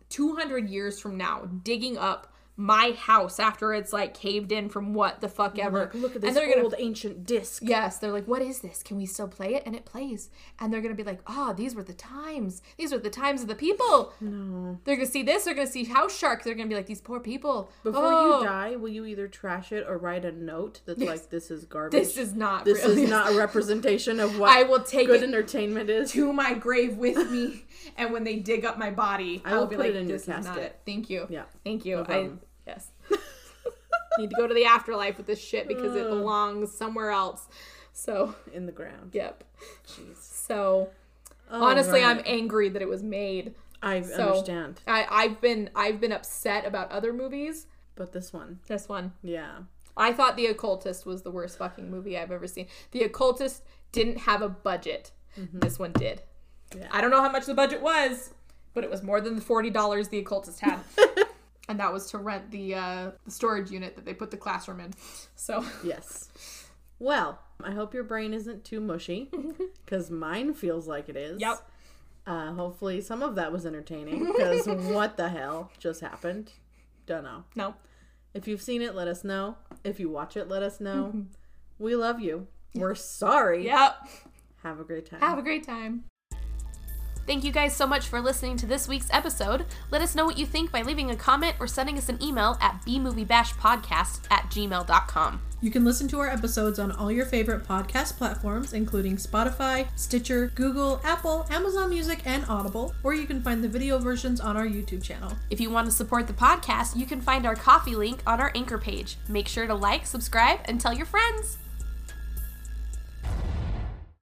200 years from now digging up my house after it's like caved in from what the fuck ever. Like, look at this And they're gonna old ancient disc. Yes, they're like, what is this? Can we still play it? And it plays. And they're gonna be like, ah, these were the times. These were the times of the people. No. They're gonna see this. They're gonna see House Shark. They're gonna be like, these poor people. Before Oh, you die, will you either trash it or write a note that's Yes. like, "This is garbage. this is not. This real. is not a representation of what I will take good it entertainment is." to my grave with me, and when they dig up my body, I I'll be put like, it in your this is not it. Thank you. Yeah. Thank you. No I Need to go to the afterlife with this shit because it belongs somewhere else. So, in the ground. yep. Jeez. So, All honestly, I'm angry that it was made. I so- understand, I, I've been I've been upset about other movies. but this one, This one. yeah, I thought The Occultist was the worst fucking movie I've ever seen. The Occultist didn't have a budget. Mm-hmm. This one did. Yeah. I don't know how much the budget was, but it was more than the forty dollars The Occultist had. and that was to rent the uh, the storage unit that they put the classroom in. So Yes. Well, I hope your brain isn't too mushy, because mine feels like it is. Yep. Uh, hopefully, some of that was entertaining, because what the hell just happened? Don't know. no, If you've seen it, let us know. If you watch it, let us know. we love you. We're sorry. yep. Have a great time. Have a great time. Thank you guys so much for listening to this week's episode. Let us know what you think by leaving a comment or sending us an email at bmoviebashpodcast at gmail.com. You can listen to our episodes on all your favorite podcast platforms, including Spotify, Stitcher, Google, Apple, Amazon Music, and Audible, or you can find the video versions on our YouTube channel. If you want to support the podcast, you can find our Ko-fi link on our anchor page. Make sure to like, subscribe, and tell your friends.